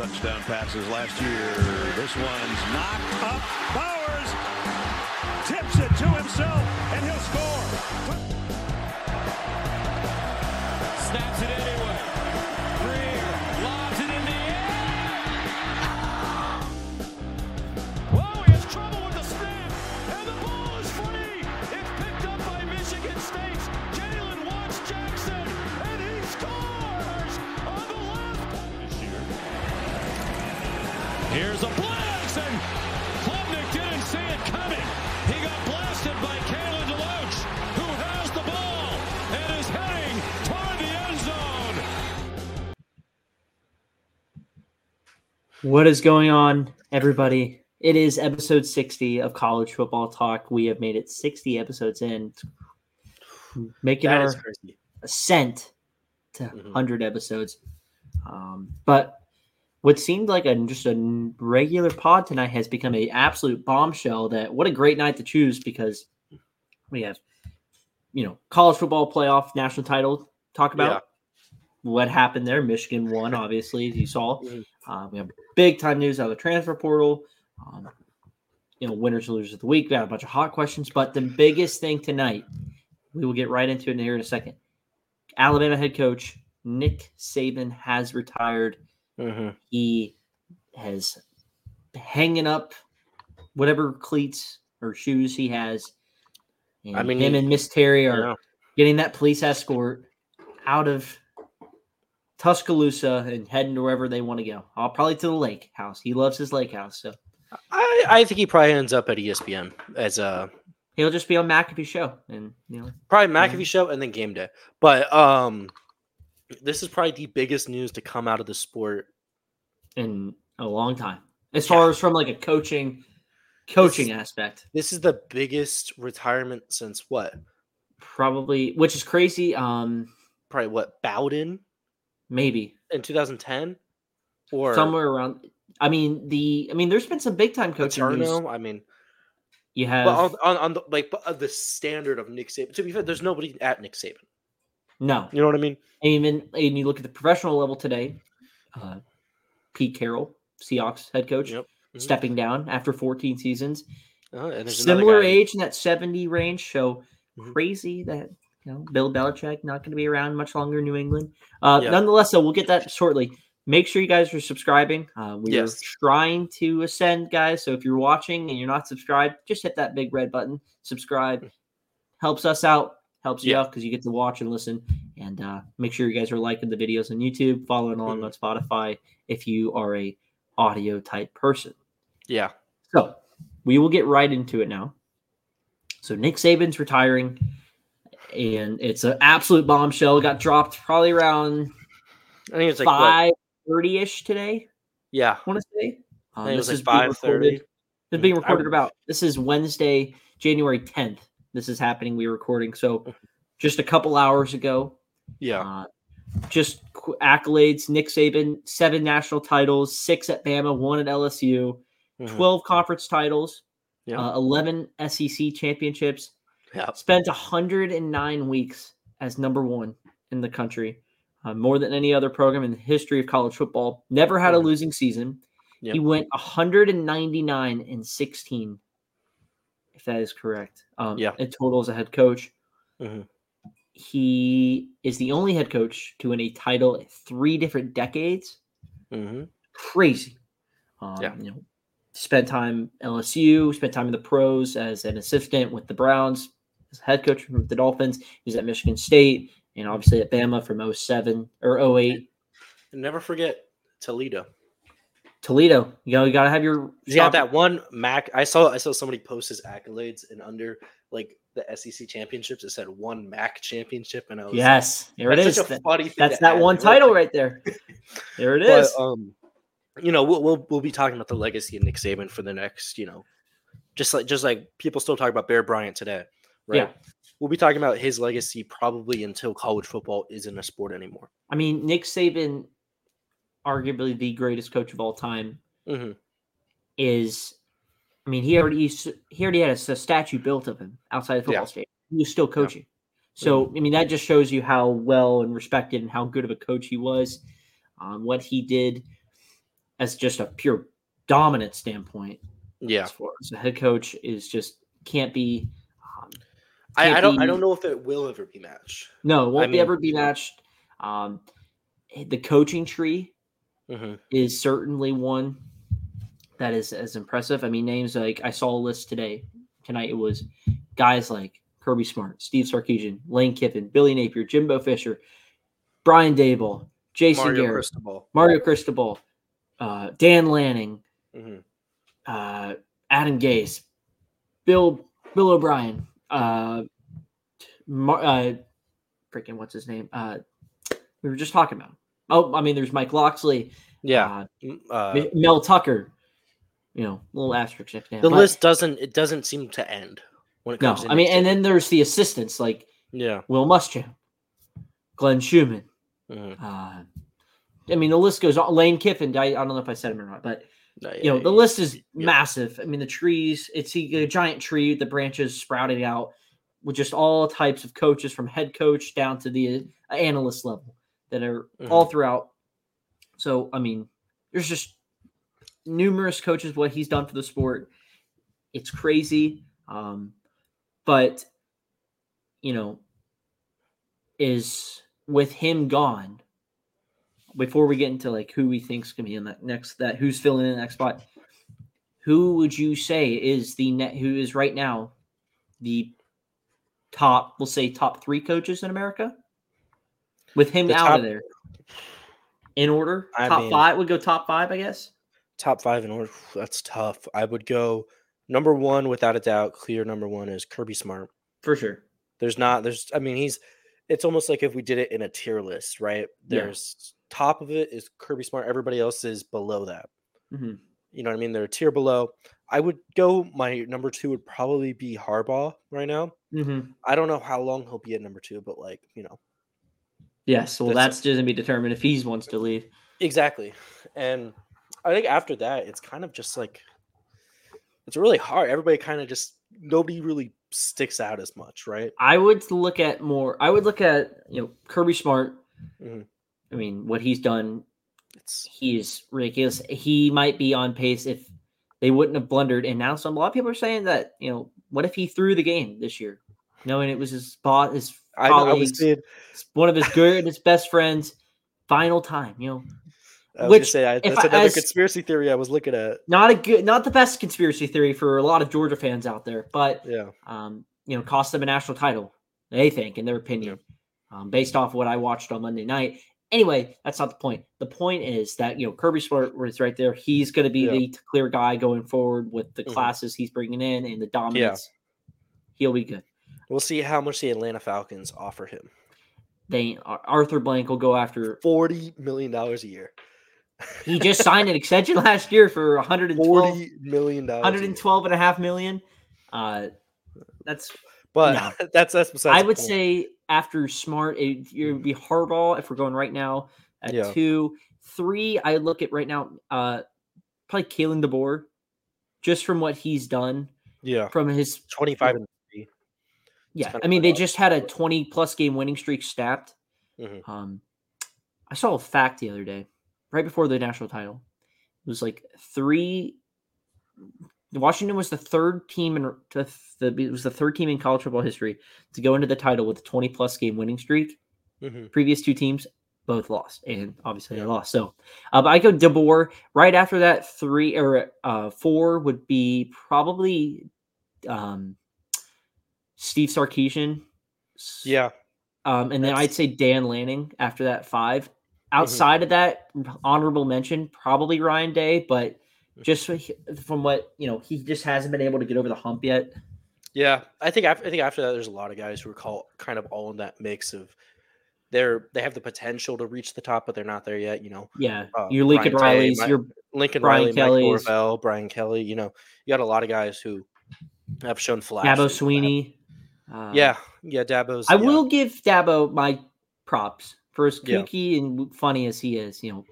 touchdown passes last year. This one's knocked up. Bowers tips it to himself, and he'll score. By Kalen DeLoach, who has the ball and is heading toward the end zone. What is going on, everybody? It is episode 60 of College Football Talk. We have made it 60 episodes in, making That our is ascent to Mhm. 100 episodes. Um, but what seemed like a just a regular pod tonight has become a absolute bombshell. That what a great night to choose because we have, you know, college football playoff national title talk about. What happened there? Michigan won, obviously, as you saw. Mhm. Uh, we have big time news out of the transfer portal. Um, you know, winners and losers of the week. We got a bunch of hot questions, but the biggest thing tonight, we will get right into it here in a second. Alabama head coach Nick Saban has retired. Mhm. He has hanging up whatever cleats or shoes he has. And I mean, him he- and Miss Terry are know. getting that police escort out of Tuscaloosa and heading to wherever they want to go. Uh, probably to the lake house. He loves his lake house, so I, I think he probably ends up at ESPN as a he'll just be on McAfee show, and you know, probably McAfee Yeah. show and then game day. But um, this is probably the biggest news to come out of the sport. in a long time. As far as from like a coaching, coaching aspect, This is the biggest retirement since what? probably, which is crazy. Um, Probably what Bowden maybe in 2010 or somewhere around. I mean, the I mean, there's been some big time coaching news. Paterno. I mean, You have but on, on, on the like the standard of Nick Saban. To be fair, there's nobody at Nick Saban. No, You know what I mean? and even and you look at the professional level today. Uh, Pete Carroll, Seahawks head coach, Yep. Mhm. stepping down after 14 seasons. Uh, and there's Similar age in that 70 range. So Mhm. crazy that you know Bill Belichick not going to be around much longer in New England. Uh, Yeah. Nonetheless, though, we'll get that shortly. Make sure you guys are subscribing. Uh, we Yes. are trying to ascend, guys. So if you're watching and you're not subscribed, just hit that big red button. Subscribe helps us out. Helps you Yeah. out because you get to watch and listen. And uh, make sure you guys are liking the videos on YouTube, following along Mhm. on Spotify if you are a audio type person. Yeah. So we will get right into it now. So Nick Saban's retiring, and it's an absolute bombshell. It got dropped probably around I think it's like five thirty ish today. Yeah. I want to say. Um, I think it was this like is being five thirty. is being Mm, recorded about. This is Wednesday, January tenth. This is happening. We're recording so just a couple hours ago. Yeah. Uh, just accolades. Nick Saban, seven national titles, six at Bama, one at LSU, Mhm. 12 conference titles, Yeah. uh, 11 SEC championships, Yeah. spent 109 weeks as number one in the country, uh, more than any other program in the history of college football. Never had a Mhm. losing season. Yep. He went 199 and 16, if that is correct. Um, Yeah. In total as a head coach. Mhm. He is the only head coach to win a title in three different decades hmm crazy. Um, Yeah. You know, spent time LSU, spent time in the pros as an assistant with the Browns, as head coach with the Dolphins. He was at Michigan State and obviously at Bama from 07 or 08. And never forget Toledo. Toledo, you know, you got to have your. Had that one Mac. I saw. I saw somebody post his accolades, and under like the SEC championships, it said one Mac championship, and I was Yes, there it that's such a That- funny thing that's that add, one title right there. There it is. But, um, you know, we'll, we'll we'll be talking about the legacy of Nick Saban for the next, you know, just like just like people still talk about Bear Bryant today, right? Yeah. We'll be talking about his legacy probably until college football isn't a sport anymore. I mean, Nick Saban, arguably the greatest coach of all time, hmm is. I mean, he already he already had a statue built of him outside the football Yeah. stadium. He was still coaching. So I mean, that just shows you how well and respected and how good of a coach he was. Um, what he did as just a pure dominant standpoint. Yeah, as far as the head coach is just can't be. Um, I, can't I don't I don't know if it will ever be matched. No, it won't I be ever be matched. Um, the coaching tree hmm is certainly one that is as impressive. I mean, names like I saw a list today tonight. It was guys like Kirby Smart, Steve Sarkisian, Lane Kiffin, Billy Napier, Jimbo Fisher, Brian Daboll, Jason Mario Garrett, Cristobal. Mario Cristobal, uh, Dan Lanning, hmm uh, Adam Gase, Bill Bill O'Brien, uh, Mar- uh, freaking what's his name? Uh, we were just talking about. him. Oh, I mean, there's Mike Locksley, Yeah, uh, uh, Mel Tucker. You know, little asterisk next the But- list doesn't it doesn't seem to end when it No, comes. to I mean, and then there's the assistants like yeah, Will Muschamp, Glenn Schumann. mhm. Uh, I mean, the list goes on. Lane Kiffin. I, I don't know if I said him or not, but No, you know yeah, the yeah, list is yeah. massive i mean the trees it's a, a giant tree the branches sprouting out with just all types of coaches from head coach down to the uh, analyst level that are all Mm-hmm. throughout so i mean there's just numerous coaches what he's done for the sport it's crazy um but you know is with him gone before we get into like who we think's gonna be in that next that who's filling in the next spot, who would you say is the net who is right now the top we'll say top three coaches in America? With him The out top- of there. In order? I top mean- five would go top five, I guess. top five in order. That's tough. I would go number one without a doubt. Clear number one is Kirby Smart. For sure. There's not. There's. I mean, he's. It's almost like if we did it in a tier list, right? Yeah. There's top of it is Kirby Smart. Everybody else is below that. Mhm. You know what I mean? They're a tier below. I would go. My number two would probably be Harbaugh right now. Mm-hmm. I don't know how long he'll be at number two, but like you know, Yes. Well, That's- that's, just gonna be determined if he wants to leave. exactly. And I think after that, it's kind of just like it's really hard. Everybody kind of just nobody really sticks out as much, right? I would look at more. I would look at you know Kirby Smart. Mhm. I mean, what he's done It's he is ridiculous. He might be on pace if they wouldn't have blundered. And now some a lot of people are saying that you know, what if he threw the game this year, knowing it was his boss, his I, I was seeing. one of his good, his best friends, final time. You know, I was Which, gonna say I, that's I- another as- conspiracy theory I was looking at. not a good, not the best conspiracy theory for a lot of Georgia fans out there, but Yeah, um, you know, cost them a national title. They think, in their opinion, um, based off what I watched on Monday night. Anyway, that's not the point. The point is that you know Kirby Smart was right there. He's going to be Yeah. the clear guy going forward with the Mhm. classes he's bringing in and the dominance. He'll be good. We'll see how much the Atlanta Falcons offer him. They Arthur Blank will go after. Forty million dollars a year. He just signed an extension last year for 112, Forty million dollars. 112 and a half million. Uh, that's But No. that's that's besides. I would point. say after Smart, it, it would be Harbaugh if we're going right now at Yeah. two, three. I look at right now, uh, probably Kalen DeBoer, just from what he's done yeah, from his. twenty five and three. Yeah, I mean they just had a twenty plus game winning streak snapped. Mhm. Um, I saw a fact the other day, right before the national title. It was like three. Washington was the third team in to the it was the third team in college football history to go into the title with a twenty plus game winning streak. Mhm. previous two teams both lost, and obviously Yeah. they lost. So, uh, but I go DeBoer. Right after that, three or uh, four would be probably um, Steve Sarkisian. Yeah, um, and then that's- I'd say Dan Lanning after that five. Mm-hmm. Outside of that, honorable mention probably Ryan Day, but Mm-hmm. just from what you know, he just hasn't been able to get over the hump yet. yeah. I think after, I think after that, there's a lot of guys who are call, kind of all in that mix of they're they have the potential to reach the top, but they're not there yet. You know, Yeah, Uh, your Lincoln Day, Riley's, my- your Lincoln Brian Riley, Kelly's- Mike Norvell, Brian Kelly. You know, you got a lot of guys who have shown flashes. Dabo Swinney. Uh, Yeah, yeah, Dabo's. I yeah. will give Dabo my props for as Yeah. kooky and funny as he is, you know,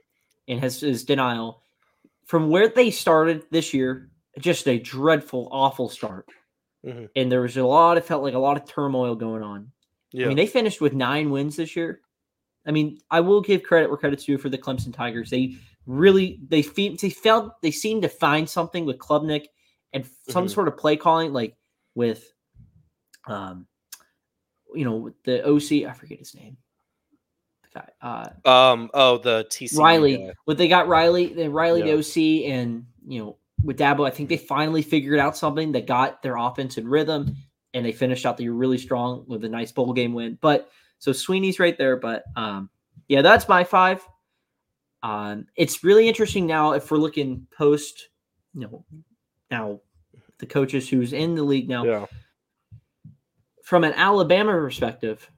and his, his denial. From where they started this year, just a dreadful, awful start. Mhm. And there was a lot, it felt like a lot of turmoil going on. Yeah, I mean, they finished with nine wins this year. I mean, I will give credit where credit's due for the Clemson Tigers. They really they fe- they felt they seemed to find something with Klubnik and some Mhm. sort of play calling, like with um, you know, the OC. I forget his name. The guy, uh, Um. Oh, the TC Riley. guy. But they got Riley, the Riley Yeah. the OC, and you know, with Dabo, I think they finally figured out something that got their offense in rhythm, and they finished out the year really strong with a nice bowl game win. But so Swinney's right there, but um, yeah, that's my five. Um, it's really interesting now if we're looking post, you know, now the coaches who's in the league now Yeah. From an Alabama perspective,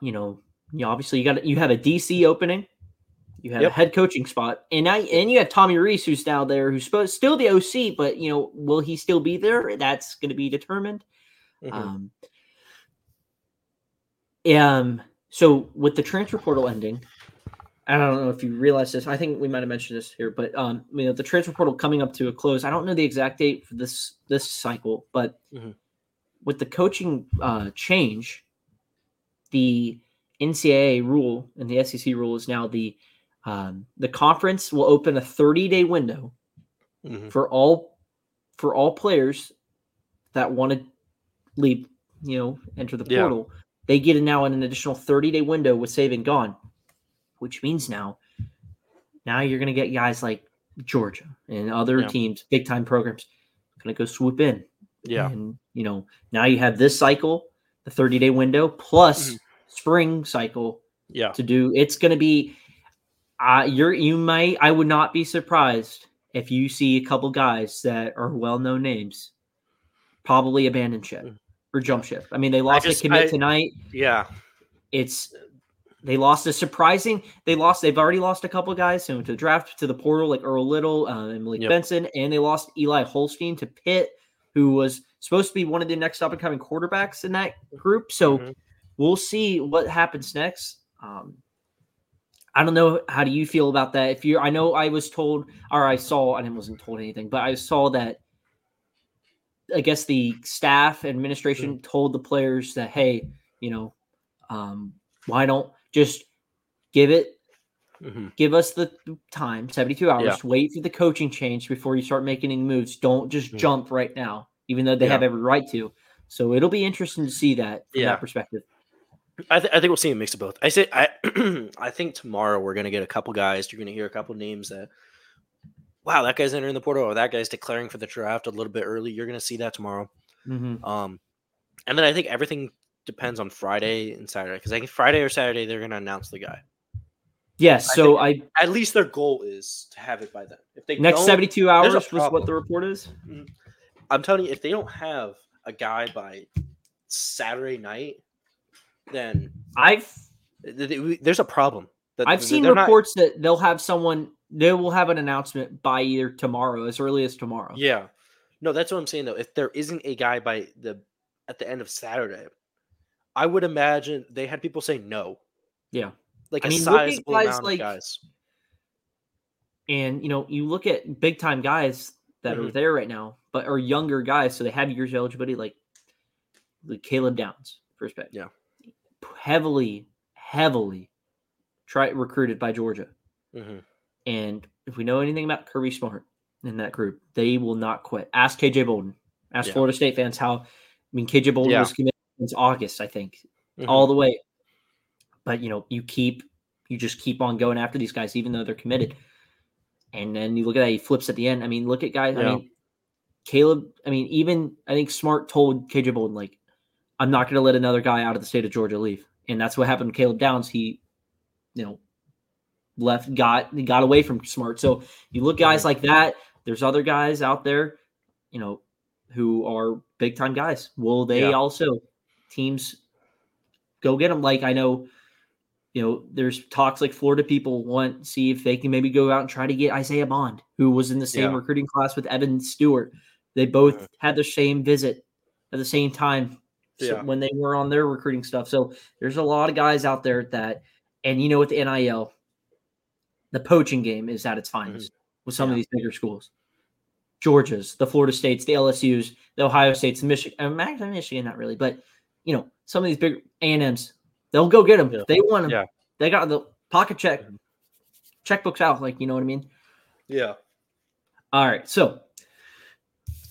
you know, you obviously you got you have a DC opening, you have Yep. a head coaching spot, and I and you have Tommy Rees who's now there, who's supposed still the OC, but you know, will he still be there? That's going to be determined. Mhm. Um, um, so with the transfer portal ending, I don't know if you realize this. I think we might have mentioned this here, but um, you know, the transfer portal coming up to a close. I don't know the exact date for this this cycle, but Mhm. With the coaching uh, change, the NCAA rule and the SEC rule is now the um, the conference will open a 30 day window Mhm. for all for all players that want to leave, you know, enter the Yeah. portal. They get it now in an additional 30 day window with Saban gone, which means now, now you're going to get guys like Georgia and other Yeah. teams, big time programs, going to go swoop in. Yeah. And, you know, now you have this cycle, the 30 day window, plus Mhm. spring cycle Yeah. to do. It's going to be, uh, you're, you might, I would not be surprised if you see a couple guys that are well known names probably abandon ship Mm. or jump ship. I mean, they lost just- a commit I- tonight. Yeah. It's, they lost a surprising. They lost. They've already lost a couple guys who went to the draft to the portal, like Earl Little uh, and Malik Yep. Benson, and they lost Eli Holstein to Pitt, who was supposed to be one of the next up and coming quarterbacks in that group. So Mhm. we'll see what happens next. Um, I don't know. How do you feel about that? If you, I know I was told, or I saw, I wasn't told anything, but I saw that. I guess the staff administration told the players that, hey, you know, um, why don't just give it Mhm. give us the time 72 hours Yeah. wait for the coaching change before you start making any moves don't just Mhm. jump right now even though they Yeah. have every right to so it'll be interesting to see that from Yeah. that perspective I, th- I think we'll see a mix of both. I say I I think tomorrow we're gonna get a couple guys. You're gonna hear a couple names that, wow, that guy's entering the portal, or that guy's declaring for the draft a little bit early. You're gonna see that tomorrow. Mhm. Um, and then I think everything depends on Friday and Saturday because I think Friday or Saturday they're gonna announce the guy. Yes so i At least their goal is to have it by then. If they next 72 hours was what the report is mm-hmm. I'm telling you, if they don't have a guy by Saturday night, then i've th- th- there's a problem. That- i've seen they're not- reports that they'll have someone they will have an announcement by either tomorrow as early as tomorrow Yeah. No, that's what I'm saying though. If there isn't a guy by the at the end of Saturday, I would imagine they had people say no. Yeah. Like I mean, sizable guys amount like- of guys. And you know, you look at big time guys that are Mhm. there right now, but are younger guys, so they have years of eligibility, like like Caleb Downs, first pick. Yeah. Heavily, heavily try recruited by Georgia. Mhm. And if we know anything about Kirby Smart in that group, they will not quit. Ask KJ Bolden. Ask Yeah. Florida State fans how I mean KJ Bolden Yeah. was committed since August, I think Mhm. all the way. But you know, you keep you just keep on going after these guys, even though they're committed. And then you look at that, he flips at the end. I mean, look at guys. I mean, Caleb. I mean, even I think Smart told KJ Bolden like, "I'm not going to let another guy out of the state of Georgia leave," and that's what happened to Caleb Downs. He, you know, left, got got away from Smart. So you look guys like that. There's other guys out there, you know, who are big time guys. Will they Yeah. also teams go get them? Like I know, you know, there's talks like Florida people want to see if they can maybe go out and try to get Isaiah Bond, who was in the same Yeah. recruiting class with Evan Stewart. They both had the same visit at the same time Yeah. when they were on their recruiting stuff. So there's a lot of guys out there that, and you know, with the NIL, the poaching game is at its finest with some of Mm-hmm. These bigger schools. Georgia's, the Florida States, the LSU's, the Ohio States, the Michigan, uh, Michigan, not really, but you know, some of these big A and M's, they'll go get them. Yeah. They want them. Yeah. They got the pocket check. Mm-hmm. checkbooks out. Like you know what I mean. Yeah. All right. So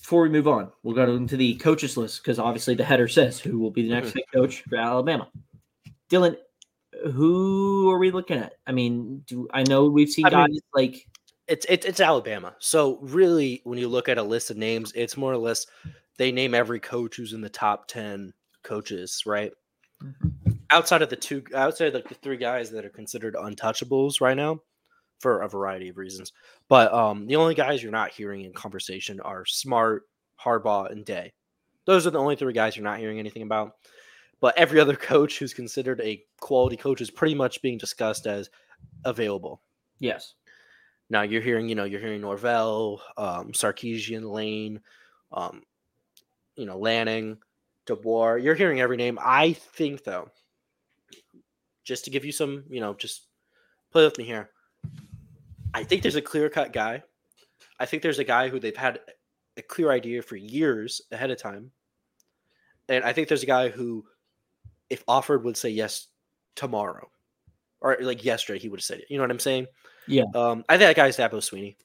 before we move on, we'll go into the coaches list because obviously the header says who will be the next head coach for Alabama. Dylan, who are we looking at? I mean, do I know we've seen I guys mean- like It's it's it's Alabama. So really, when you look at a list of names, it's more or less they name every coach who's in the top ten coaches, right? Mm-hmm. Outside of the two, outside of like the three guys that are considered untouchables right now, for a variety of reasons. But um, the only guys you're not hearing in conversation are Smart, Harbaugh, and Day. Those are the only three guys you're not hearing anything about. But every other coach who's considered a quality coach is pretty much being discussed as available. yes. Now you're hearing, you know, you're hearing Norvell, um, Sarkisian, Lane, um, you know, Lanning, DeBoer. You're hearing every name. I think though, just to give you some, you know, just play with me here. I think there's a clear cut guy. I think there's a guy who they've had a clear idea for years ahead of time. And I think there's a guy who, if offered, would say yes tomorrow. Or like yesterday, he would have said it. You know what I'm saying? Yeah. Um, I think that guy's Dabo Swinney.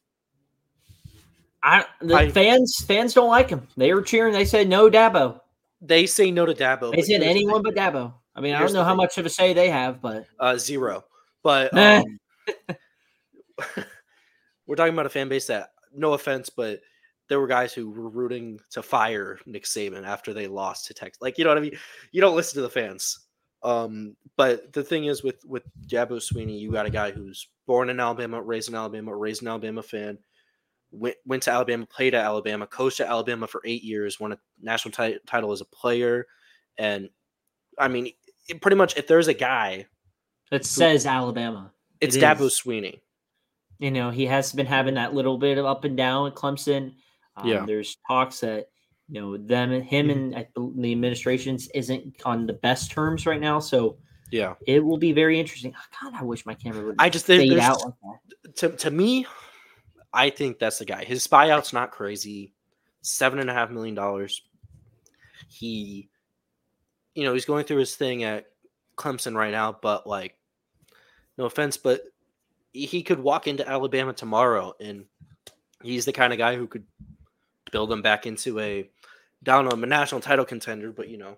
I the I- fans fans don't like him. They were cheering. They said no Dabo. They say no to Dabo. They said the anyone but Dabo. I mean, I don't know how thing. much of a say they have, but Uh, zero. But um, we're talking about a fan base that, no offense, but there were guys who were rooting to fire Nick Saban after they lost to Texas. Like, you know what I mean? You don't listen to the fans. Um, but the thing is with with Dabo Swinney, you got a guy who's born in Alabama, raised in Alabama, raised an Alabama fan, went went to Alabama, played at Alabama, coached at Alabama for eight years, won a national ti- title as a player, and I mean, pretty much if there's a guy, that says Alabama. it's It Dabo is. Swinney. You know, he has been having that little bit of up and down at Clemson. Um, Yeah. There's talks that you know them, him, Mhm. and the administrations isn't on the best terms right now. So Yeah, it will be very interesting. Oh, God, I wish my camera would I just there, fade out like that. to to me, I think that's the guy. His buyout's not crazy. Seven and a half million dollars. He, you know, he's going through his thing at Clemson right now, but like, no offense, but he could walk into Alabama tomorrow, and he's the kind of guy who could build them back into a down on a national title contender. But you know,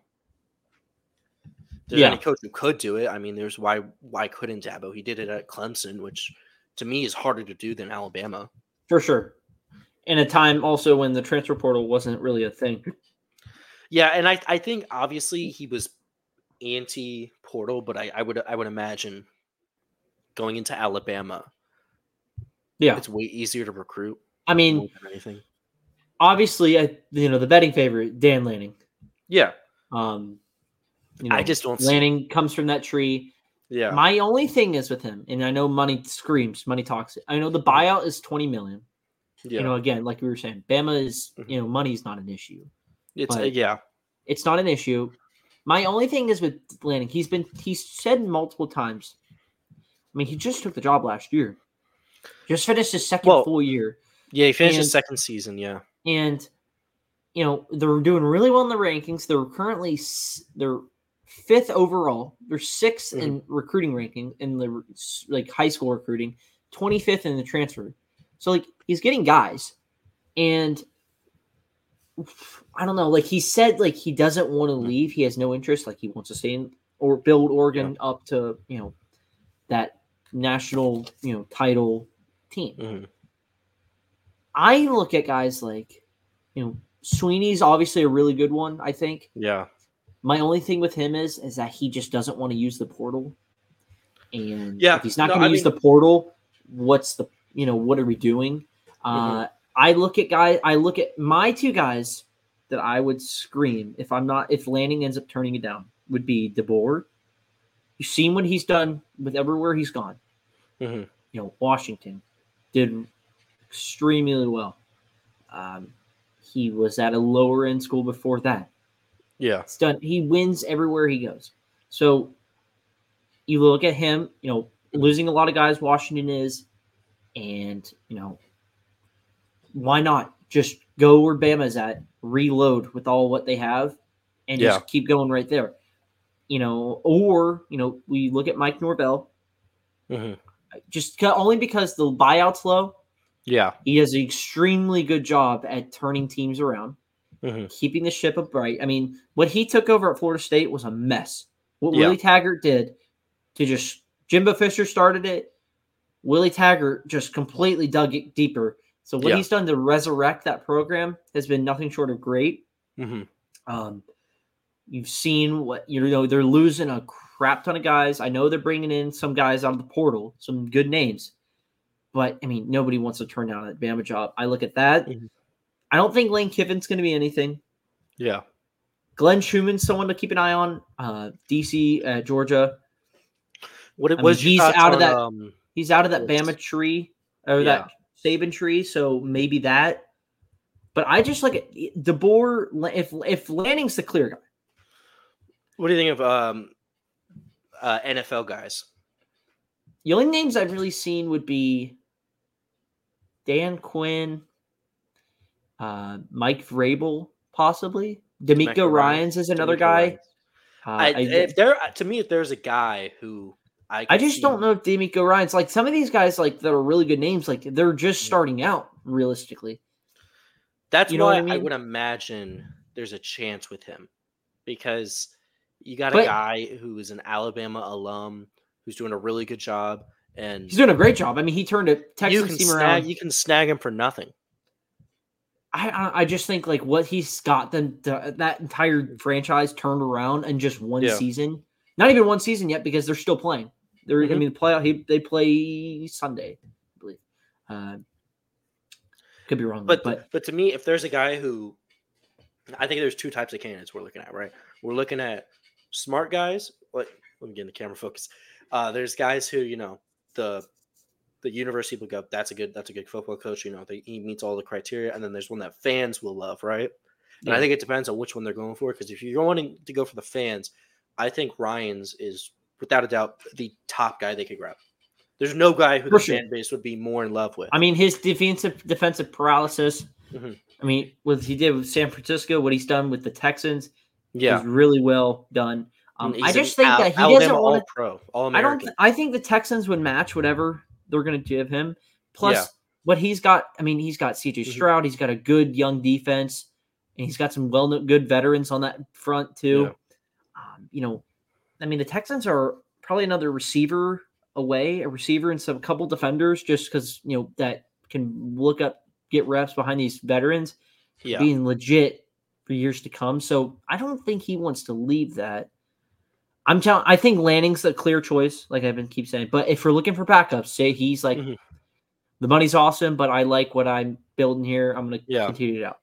there's Yeah. any coach who could do it. I mean, there's why why couldn't Dabo? He did it at Clemson, which to me is harder to do than Alabama. For sure. In a time also when the transfer portal wasn't really a thing. Yeah, and I I think obviously he was anti portal, but I, I would I would imagine going into Alabama, Yeah. it's way easier to recruit. I mean, anything. obviously, I, you know, the betting favorite, Dan Lanning. Yeah, Um, you I know, just don't see. Lanning comes from that tree. Yeah, My only thing is with him, and I know money screams, money talks. I know the buyout is 20 million. yeah, You know, again, like we were saying, Bama is, Mhm. you know, money's not an issue. It's uh, yeah, It's not an issue. My only thing is with Lanning, he's been he's said multiple times. I mean, he just took the job last year. Just finished his second Well- full year. yeah. He finished his second season. Yeah, and you know they're doing really well in the rankings. They're currently they're fifth overall. They're 6th in recruiting ranking in the like high school recruiting, twenty fifth in the transfer. So like he's getting guys, and I don't know. Like he said, like he doesn't want to leave. He has no interest. Like he wants to stay in or build Oregon up to you know that national you know title team. Mhm. I look at guys like, you know, Swinney's obviously a really good one. I think yeah, my only thing with him is is that he just doesn't want to use the portal, and Yeah, if he's not no, going to use mean- the portal, what's the you know what are we doing? Mm-hmm. Uh, I look at guys. I look at my two guys that I would scream if I'm not if Lanning ends up turning it down would be DeBoer. You've seen what he's done with everywhere he's gone Mhm. you know, Washington did extremely well. Um, he was at a lower end school before that. yeah, It's done. He wins everywhere he goes. So you look at him, you know, losing a lot of guys. Washington is, and you know, why not just go where Bama's at, reload with all what they have, and Yeah. just keep going right there. You know, or you know, we look at Mike Norvell Mhm. just only because the buyout's low. Yeah. He does an extremely good job at turning teams around, Mhm. keeping the ship upright. I mean, what he took over at Florida State was a mess. What Yeah. Willie Taggart did to just Jimbo Fisher started it. Willie Taggart just completely dug it deeper. So what Yeah. he's done to resurrect that program has been nothing short of great. Mhm. Um, you've seen what you know they're losing a crap ton of guys. I know they're bringing in some guys out of the portal, some good names, but I mean nobody wants to turn down that Bama job. I look at that. Mhm. I don't think Lane Kiffin's going to be anything. Yeah. Glenn Schumann's someone to keep an eye on. Uh, DC, uh, Georgia. What it mean, was your he's out of that- Um, He's out of that Bama tree or Yeah. that Saban tree, so maybe that. But I just like DeBoer. If if Lanning's the clear guy, what do you think of um, uh, NFL guys? The only names I've really seen would be Dan Quinn, uh, Mike Vrabel, possibly. DeMeco Ryan- Ryans is another DeMeco guy. Uh, I, I, if there to me, if there's a guy who I, I just don't know if DeMeco Ryans like some of these guys like that are really good names. Like they're just starting out realistically. That's You know why what I mean? I, would imagine there's a chance with him because you got But- a guy who is an Alabama alum who's doing a really good job, and He's doing a great job. I mean, he turned a Texas team snag around. you can snag him for nothing. I, I I just think like what he's got them to, that entire franchise turned around in just one Yeah. season. Not even one season yet because they're still playing. They're I Mhm. mean play he, they play Sunday, I believe. Uh, could be wrong, But but, but to me, if there's a guy who I think there's two types of candidates we're looking at, right? We're looking at smart guys. What let me get in the camera focus. Uh, there's guys who you know the the university will go. That's a good that's a good football coach. You know, they, he meets all the criteria, and then there's one that fans will love, right? And I think it depends on which one they're going for. Because if you're wanting to go for the fans, I think Ryans is without a doubt the top guy they could grab. There's no guy who For the sure. fan base would be more in love with. I mean his defensive defensive paralysis. Mhm. I mean what he did with San Francisco, what he's done with the Texans yeah, is really well done. Um, I just think Al- that he Alabama doesn't want to All-Pro, All I don't. Th- I think the Texans would match whatever they're going to give him. Plus, Yeah. what he's got. I mean, he's got C.J. Mhm. Stroud. He's got a good young defense, and he's got some well good veterans on that front too. Um, you know, I mean, the Texans are probably another receiver away, a receiver and some couple defenders, just because you know that can look up, get reps behind these veterans yeah, being legit for years to come. So I don't think he wants to leave that. I'm telling. I think Lanning's the clear choice, like I've been keep saying. But if we're looking for backups, say he's like Mhm. the money's awesome, but I like what I'm building here. I'm going to Yeah. continue it out.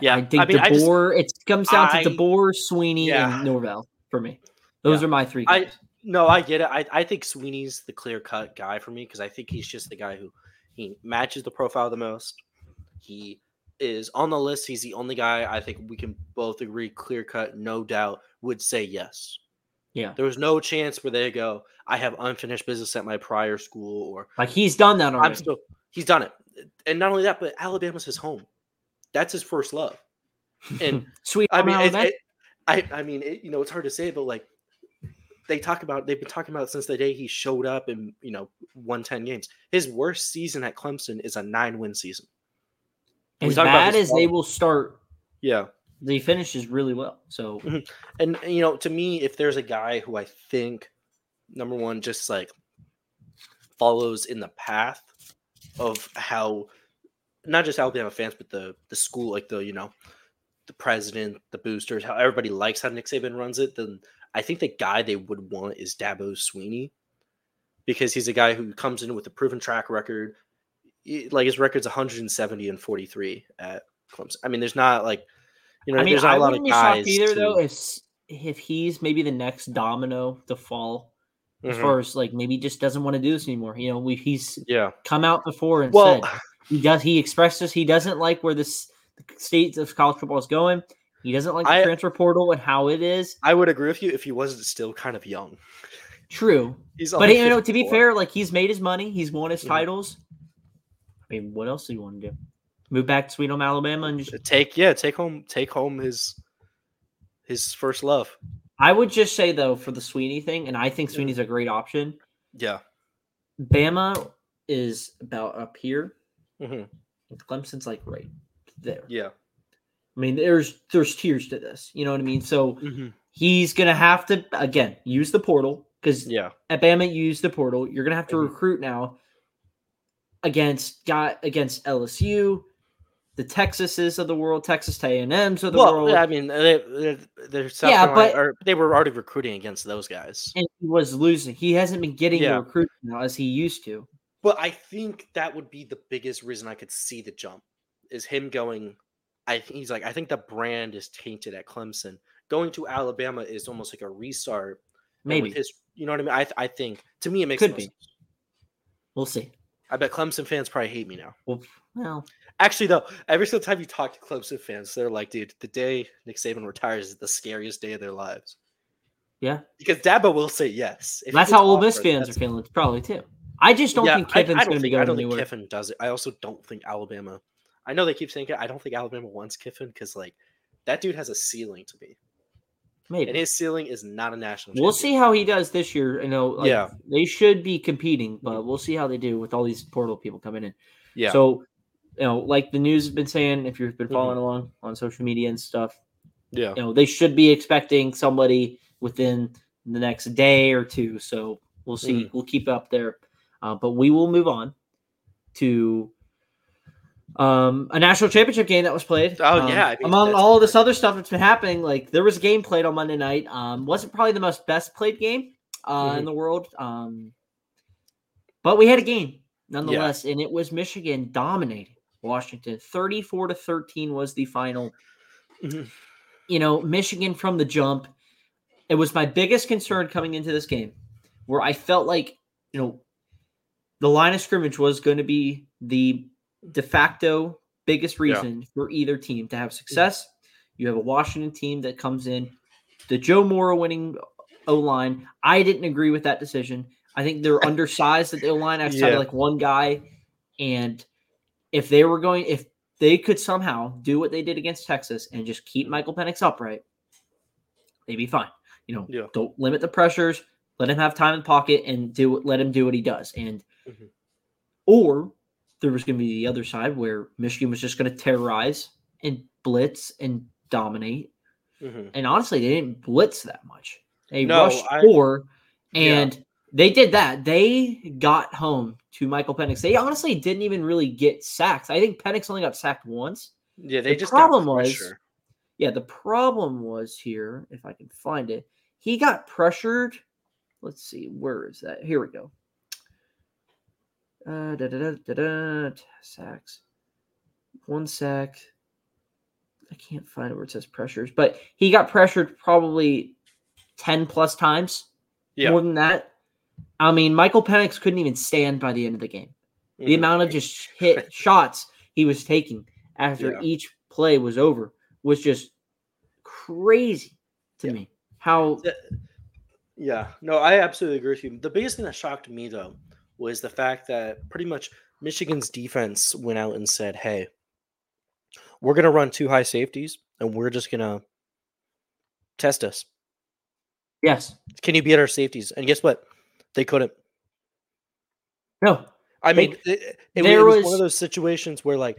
Yeah, I think I mean, I just- DeBoer. it comes down I- to DeBoer, Swinney, Yeah. and Norvell for me. Those Yeah. are my three. I- no, I get it. I, I think Swinney's the clear cut guy for me because I think he's just the guy who he matches the profile the most. He is on the list. He's the only guy I think we can both agree, clear cut, no doubt, would say yes. yeah, There was no chance where they go, I have unfinished business at my prior school, or like he's done that already. I'm still. He's done it, and not only that, but Alabama's his home. That's his first love. And Sweet. I mean, it, it, I, I mean, it, you know, it's hard to say, but like they talk about, they've been talking about since the day he showed up and you know won ten games. His worst season at Clemson is a nine-win season. we as bad as they will start, Yeah, they finishes really well. So mm-hmm. and you know, to me, if there's a guy who I think number one, just like follows in the path of how not just Alabama fans, but the the school, like the you know, the president, the boosters, how everybody likes how Nick Saban runs it, then I think the guy they would want is Dabo Swinney because he's a guy who comes in with a proven track record. Like his record's 170 and 43 at Clemson. I mean, there's not like you know, I mean, there's not I a lot of wouldn't be shocked guys either to- though if if he's maybe the next domino to fall as Mhm. far as like maybe just doesn't want to do this anymore. You know, we, he's yeah. come out before and Well, said he does. He expresses he doesn't like where this the state of college football is going. He doesn't like the I- transfer portal and how it is. I would agree with you if he wasn't still kind of young. True, He's but you know, to be fair, like he's made his money. He's won his Mhm. titles. I mean, what else do you want to do? Move back to Sweet Home Alabama and just take yeah, take home take home his his first love. I would just say though for the Swinney thing, and I think Yeah. Swinney's a great option. Yeah. Bama is about up here. Hmm Clemson's like right there. Yeah. I mean, there's there's tiers to this. You know what I mean? So hmm he's gonna have to again use the portal because Yeah. at Bama use the portal. You're gonna have to Mhm. recruit now against got against LSU, the Texases of the world, Texas A and M's of the Well, world, I mean, they, they're, they're South Yeah, but- or they were already recruiting against those guys. and he was losing. He hasn't been getting Yeah. the recruit now as he used to. But I think that would be the biggest reason I could see the jump is him going. I think he's like, I think the brand is tainted at Clemson. Going to Alabama is almost like a restart. Maybe his, you know what I mean. I I think to me it makes Could be. sense. we'll see. I bet Clemson fans probably hate me now. Well, well, Actually, though, every single time you talk to Clemson fans, they're like, "Dude, the day Nick Saban retires is the scariest day of their lives." yeah. Because Dabo will say yes. If That's how Ole Miss fans are feeling probably too. I just don't Yeah, think I- I Kiffin's don't going to be think- I going don't think. Kiffin does it. I also don't think Alabama. I know they keep saying it. I don't think Alabama wants Kiffin because like that dude has a ceiling to me, Maybe and his ceiling is not a national. We'll see how he does this year. You know, like, Yeah. they should be competing, but we'll see how they do with all these portal people coming in. Yeah. So, you know, like the news has been saying, if you've been Mhm. following along on social media and stuff, yeah. you know, they should be expecting somebody within the next day or two. So we'll see. Mm-hmm. We'll keep up there, uh, but we will move on to um, a national championship game that was played. Oh, Um, yeah, I mean, among all this other stuff that's been happening, like there was a game played on Monday night. Um, wasn't probably the most best played game uh, in Mhm. the world. Um, but we had a game nonetheless, and it was Michigan dominating Washington. 34 to 13 was the final. Mhm. You know, Michigan from the jump. It was my biggest concern coming into this game, where I felt like, you know, the line of scrimmage was going to be the de facto biggest Yeah. reason for either team to have success. You have a Washington team that comes in, the Joe Moore winning O line. I didn't agree with that decision. I think they're undersized at the O line outside Yeah. like one guy. And if they were going, if they could somehow do what they did against Texas and just keep Michael Penix upright, they'd be fine. You know, Yeah. don't limit the pressures, let him have time in the pocket and do let him do what he does. And Mhm. or there was going to be the other side where Michigan was just going to terrorize and blitz and dominate. Mhm. And honestly, they didn't blitz that much. They No, rushed I- four, Yeah. and they did that. They got home to Michael Penix. They honestly didn't even really get sacks. I think Penix only got sacked once. Yeah, they The just problem got was- Yeah, the problem was here, if I can find it, he got pressured. Let's see, where is that? Here we go. Uh, da, da, da, da, da, sacks. One sack. I can't find where it says pressures, but he got pressured probably 10 plus times. Yeah. More than that. I mean, Michael Penix couldn't even stand by the end of the game the Mhm. amount of just hit shots he was taking after Yeah. each play was over was just crazy to Yeah. me. How Yeah, no, I absolutely agree with you. The biggest thing that shocked me though was the fact that pretty much Michigan's defense went out and said, "Hey, we're going to run two high safeties and we're just going to test us. yes, Can you beat our safeties?" And guess what? They couldn't. no, I mean, it, it- it there was one of those situations where like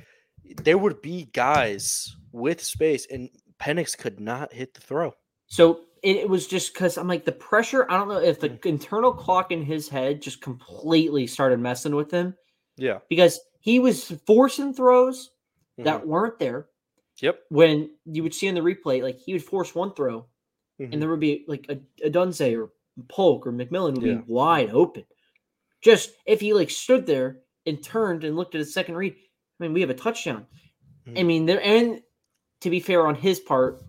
there would be guys with space and Penix could not hit the throw. So it, was just because I'm like the pressure. I don't know if the Mm. internal clock in his head just completely started messing with him Yeah. because he was forcing throws Mhm. that weren't there. Yep. When you would see in the replay, like he would force one throw, Mhm. and there would be like a, Odunze or Polk or McMillan would Yeah. be wide open. Just if he like stood there and turned and looked at his second read, I mean, we have a touchdown. I Mhm. mean, there and to be fair on his part,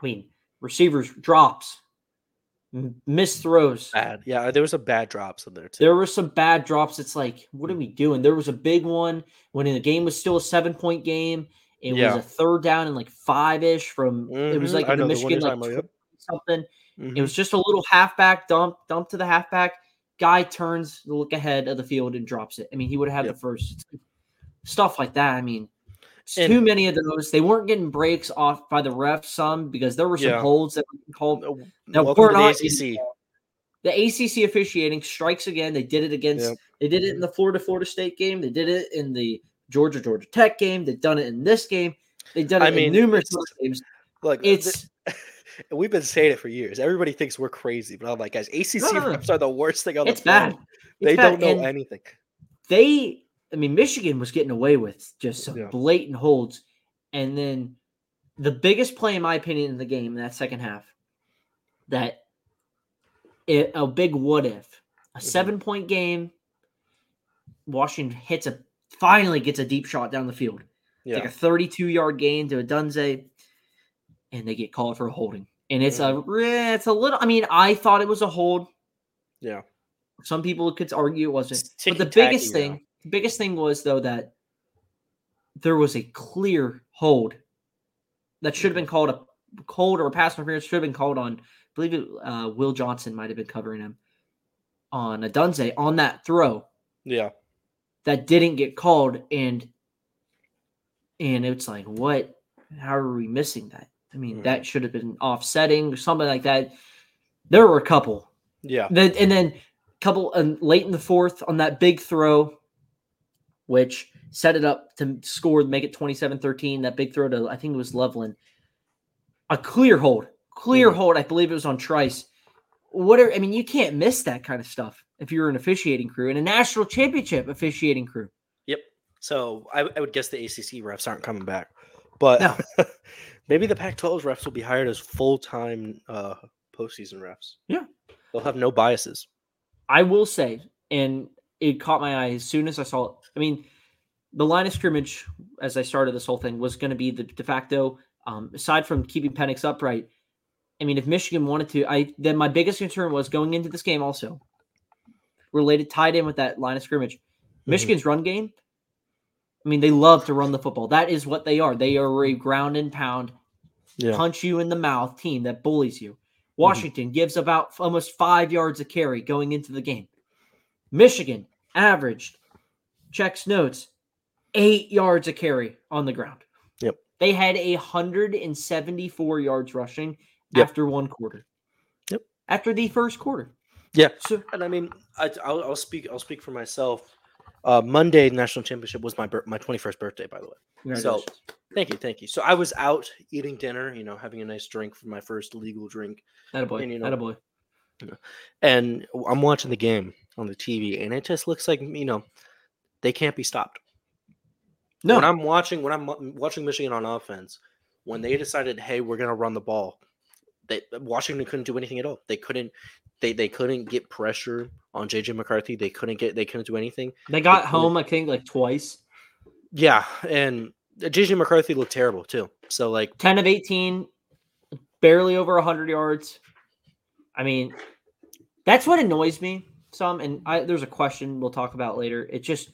I mean, receivers drops, missed throws. bad. Yeah, there was some bad drops in there too. There were some bad drops. It's like, what are we doing? There was a big one when the game was still a seven point game. It Yeah. was a third down and like five ish from it was Mhm, like in the know the Michigan like talking about, yep. 20 something. It Mhm. was just a little halfback dump, dump to the halfback. Guy turns to look ahead of the field and drops it. I mean, he would have had Yep. the first stuff like that. I mean, And- too many of those. They weren't getting breaks off by the refs some because there were some Yeah. holds that were called. Uh, Now, Welcome to the ACC. the ACC officiating strikes again. They did it against. Yep. They did it in the Florida Florida State game. They did it in the Georgia Georgia Tech game. They've done it in this game. They've done it I in mean, numerous games. Look, It's we've been saying it for years. Everybody thinks we're crazy, but I'm like, guys, ACC No, no, no. refs are the worst thing on the planet. bad. It's They bad. don't know And anything. They, I mean, Michigan was getting away with just some Yeah. blatant holds, and then the biggest play, in my opinion, in the game in that second half, that it, a big what if, a Mhm. seven point game. Washington hits a finally gets a deep shot down the field. Yeah, like a 32 yard gain to Odunze, and they get called for a holding. And it's a eh, it's a little. I mean, I thought it was a hold. yeah. Some people could argue it wasn't. But the biggest thing, biggest thing was though that there was a clear hold that should have been called a hold or a pass interference should have been called on. I believe it, uh, Will Johnson might have been covering him on Odunze on that throw Yeah, that didn't get called, and and it's like what? How are we missing that? I mean, Mhm. that should have been offsetting or something like that. There were a couple yeah, and then a couple and late in the fourth on that big throw, which set it up to score, make it 27-13. That big throw to I think it was Loveland. A clear hold. Clear Mhm. hold. I believe it was on Trice. What are I mean, you can't miss that kind of stuff if you're an officiating crew and a national championship officiating crew. yep. So I, I would guess the ACC refs aren't coming back, but No. maybe the Pac-12 refs will be hired as full-time uh, postseason refs. Yeah. they'll have no biases. I will say, and it caught my eye as soon as I saw it. I mean, the line of scrimmage, as I started this whole thing, was going to be the de facto. Um, aside from keeping Penix upright, I mean, if Michigan wanted to, I then my biggest concern was going into this game also related tied in with that line of scrimmage. Mm-hmm. Michigan's run game. I mean, they love to run the football. That is what they are. They are a ground and pound Yeah, punch you in the mouth team that bullies you. Washington gives about almost five yards a carry going into the game. Michigan averaged, checks notes, eight yards a carry on the ground. Yep. They had a 174 yards rushing Yep. after one quarter. Yep. After the first quarter. yeah. So And I mean, I, I'll, I'll speak. I'll speak for myself. Uh, Monday national championship was my my 21st birthday, by the way. congratulations. Thank you, thank you. So I was out eating dinner, you know, having a nice drink for my first legal drink, Attaboy. and, you know, Attaboy. and I'm watching the game on the TV, and it just looks like you know they can't be stopped. No, When I'm watching, when I'm mm, watching Michigan on offense, when they decided, hey, we're gonna run the ball, they uh, Washington couldn't do anything at all. They couldn't, they they couldn't get pressure on JJ McCarthy. They couldn't get, they couldn't do anything. they got couldn't- home, I think, like twice. Yeah, and uh, JJ McCarthy looked terrible too. So like, 10 of 18, barely over 100 yards. I mean, that's what annoys me some. And I, there's a question we'll talk about later. It's just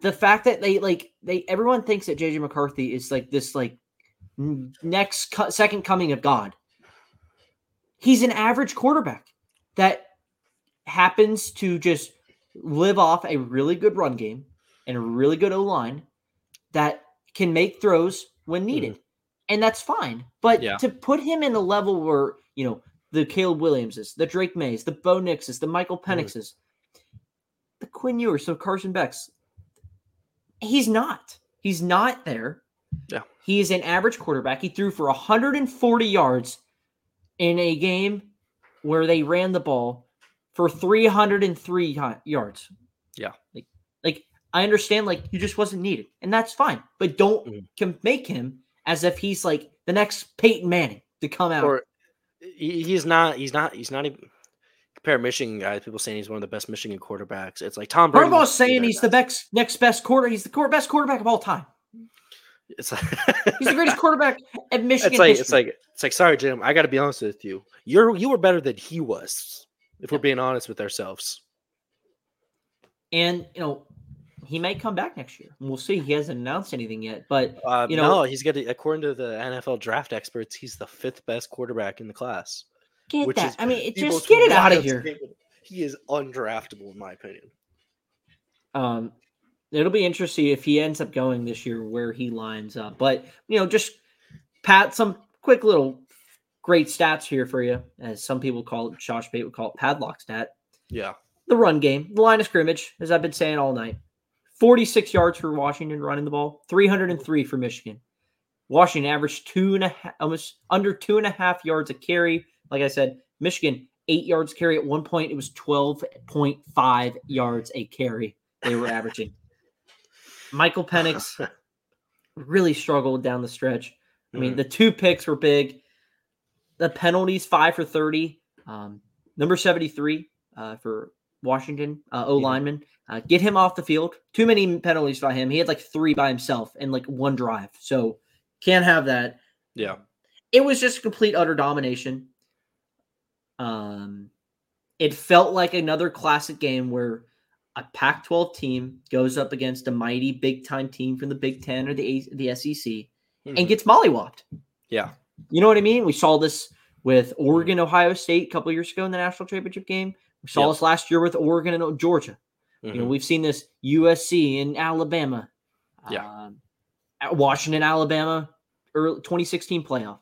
the fact that they like they everyone thinks that JJ McCarthy is like this like next co- second coming of God. He's an average quarterback that happens to just live off a really good run game and a really good O line that can make throws when hmm. needed. And that's fine. But Yeah. to put him in a level where, you know, the Caleb Williamses, the Drake Mayes, the Bo Nixes, the Michael Penixes, the Quinn Ewers, so Carson Becks, he's not. He's not there. Yeah. He is an average quarterback. He threw for 140 yards in a game where they ran the ball for 303 yards. Yeah. Like, like I understand, like he just wasn't needed, and that's fine. But don't Mhm. make him as if he's like the next Peyton Manning to come out. or he's not, he's not, he's not even. Compare Michigan guys, people saying he's one of the best Michigan quarterbacks. It's like Tom Brady. Harbaugh's saying he's the best. next best quarter. He's the best quarterback of all time. It's like, He's the greatest quarterback at Michigan It's like history. it's like it's like sorry, Jim. I got to be honest with you. You're you were better than he was. If we're being honest with ourselves. and you know, he may come back next year. We'll see. He hasn't announced anything yet, but Uh, You you know- know, no, he's got to according to the NFL draft experts, he's the fifth best quarterback in the class. get that? I mean, it, just get it out of here. statement. He is undraftable, in my opinion. Um, it'll be interesting if he ends up going this year where he lines up. But you know, just pat some quick little great stats here for you, as some people call it. Josh Pate would call it padlock stat. Yeah. The run game, the line of scrimmage, as I've been saying all night. 46 yards for Washington running the ball, 303 for Michigan. Washington averaged two and a half, almost under two and a half yards a carry. Like I said, Michigan eight yards carry. At one point, it was 12.5 yards a carry they were averaging. Michael Penix really struggled down the stretch. I mean, Mhm. the two picks were big. The penalties, five for 30. Um, number 73 uh, for Washington, uh, O lineman. Uh, get him off the field. Too many penalties by him. He had like three by himself in like one drive. So can't have that. Yeah. It was just complete utter domination. Um, it felt like another classic game where a Pac-12 team goes up against a mighty big-time team from the Big Ten or the A- the SEC and Mhm. gets mollywopped. yeah. You know what I mean? We saw this with Oregon, Ohio State a couple years ago in the national championship game. We saw Yep. this last year with Oregon and Georgia. You know, Mhm. we've seen this USC in Alabama. Yeah. At Washington, Alabama, early 2016 playoff.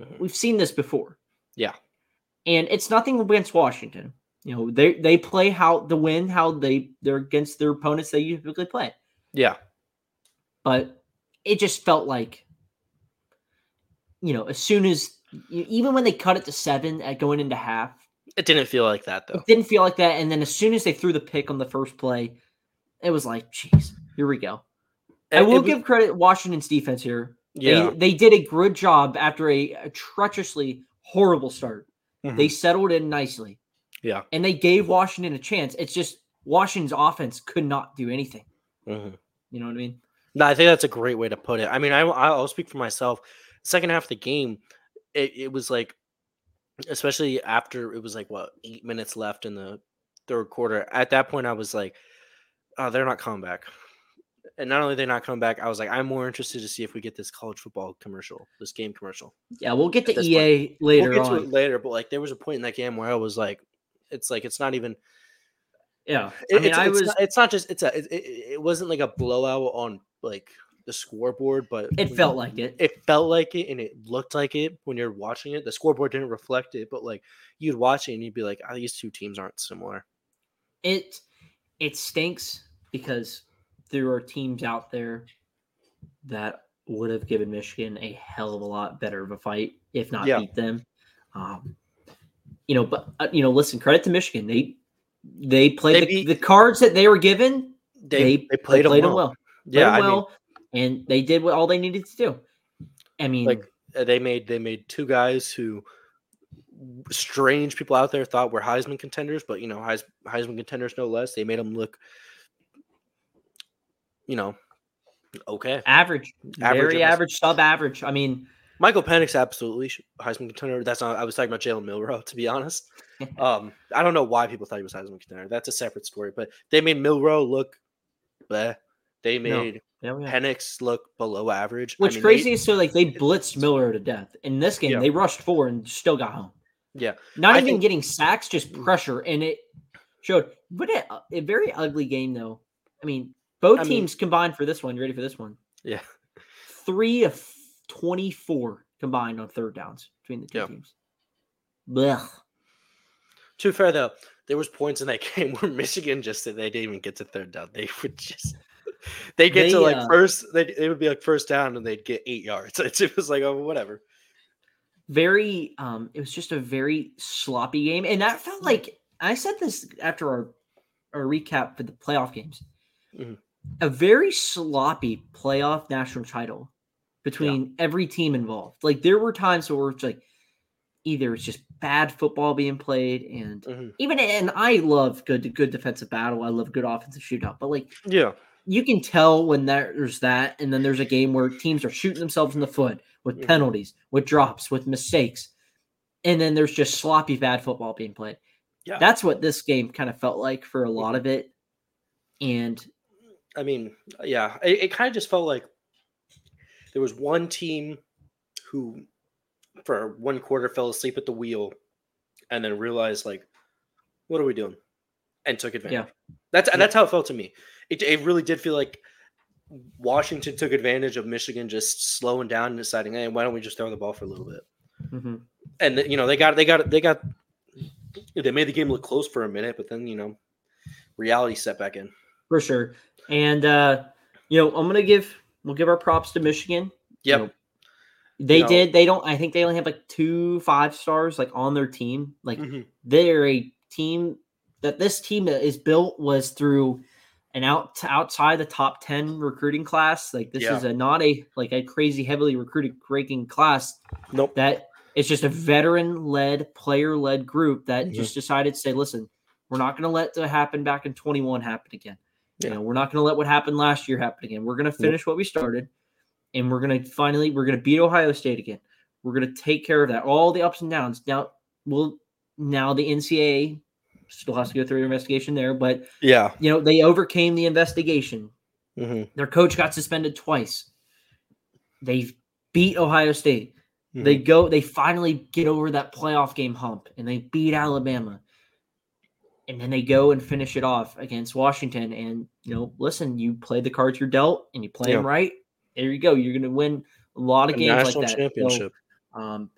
Mhm. We've seen this before. Yeah. And it's nothing against Washington. You know, they they play how the win, how they they're against their opponents they usually play. Yeah. But it just felt like, you know, as soon as even when they cut it to seven at going into half, It didn't feel like that though. it didn't feel like that. And then as soon as they threw the pick on the first play, it was like, jeez, here we go. I will it was- give credit Washington's defense here. Yeah. They, they did a good job after a, a treacherously horrible start. Mhm. They settled in nicely yeah. and they gave Washington a chance. It's just Washington's offense could not do anything. Mhm. You know what I mean? No, I think that's a great way to put it. I mean, I, I'll speak for myself. Second half of the game, it, it was like, especially after it was like what eight minutes left in the third quarter. At that point, I was like, oh, they're not coming back. And not only they're not coming back, I was like, I'm more interested to see if we get this college football commercial, this game commercial. Yeah, we'll get to EA later we'll get to it later, but like there was a point in that game where I was like, it's like it's not even. Yeah, It, I mean, it's, I it's was. Not, it's not just. It's a. It, it, it wasn't like a blowout on like the scoreboard, but It felt like it. It felt like it, and it looked like it when you're watching it. The scoreboard didn't reflect it, but like you'd watch it and you'd be like, oh, these two teams aren't similar. It it stinks because there are teams out there that would have given Michigan a hell of a lot better of a fight, if not Yeah. beat them. Um, you know, but uh, you know, listen, credit to Michigan. They they played They the, beat- the cards that they were given. They they, played, played them well. Played Yeah, them I mean, well, and they did what all they needed to do. I mean, like uh, they made they made two guys who strange people out there thought were Heisman contenders, but you know Heis, Heisman contenders no less. They made them look, you know, okay. average, Average very average, sub average. I mean, Michael Penix absolutely Heisman contender. That's not. I was talking about Jalen Milroe to be honest. Um, I don't know why people thought he was Heisman contender. That's a separate story. But they made Milroe look, bleh. They No. Yeah, yeah. Penix look below average. I mean, crazy they- is so like they blitzed Miller to death. In this game, Yeah. they rushed four and still got home. yeah, Not I even think- getting sacks, just mm. pressure, and it showed. But a, a very ugly game, though. I mean, both I mean- teams combined for this one. You ready for this one? yeah. Three of twenty-four combined on third downs between the two Yeah. teams. Blech. To be fair though, there was points in that game where Michigan just said they didn't even get to third down. They would just they get to like uh, first. They it would be like first down and they'd get eight yards. It, it was like oh whatever. very um it was just a very sloppy game and that felt like i said this after our our recap for the playoff games Mhm. a very sloppy playoff national title between every team involved like there were times where it's like either it's just bad football being played and Mhm. even and i love good good defensive battle i love good offensive shootout but like Yeah, you can tell when there's that, and then there's a game where teams are shooting themselves in the foot with Mhm. penalties, with drops, with mistakes, and then there's just sloppy bad football being played. Yeah. That's what this game kind of felt like for a lot of it. And I mean, yeah, it, it kind of just felt like there was one team who, for one quarter, fell asleep at the wheel, and then realized like, what are we doing, and took advantage. Yeah. That's Yeah. that's how it felt to me. It it really did feel like Washington took advantage of Michigan just slowing down and deciding, hey, why don't we just throw the ball for a little bit? mhm. and you know they got they got they got they made the game look close for a minute, but then you know reality set back in. for sure. And uh, you know, I'm gonna give we'll give our props to Michigan. Yep. know, They know- did. They don't. I think they only have like two five stars like on their team. Like Mhm. they're a team that this team is built was through an out outside the top ten recruiting class. Like this Yeah. is a not a like a crazy heavily recruited breaking class. Nope. That it's just a veteran led, player led group that Mhm. just decided to say, listen, we're not going to let what happened back in 21 happen again. You Yeah. know, we're not going to let what happened last year happen again. We're going to finish what we started, and we're going to finally we're going to beat Ohio State again. We're going to take care of that. All the ups and downs. Now, we'll now the NCAA still has to go through an investigation there, but Yeah. you know they overcame the investigation. hmm Their coach got suspended twice. They beat Ohio State. Mm-hmm. They go, they finally get over that playoff game hump and they beat Alabama. And then they go and finish it off against Washington. And, you know, listen, you play the cards you're dealt and you play them right. There you go. You're going to win a lot of A games like that. So, championship. um,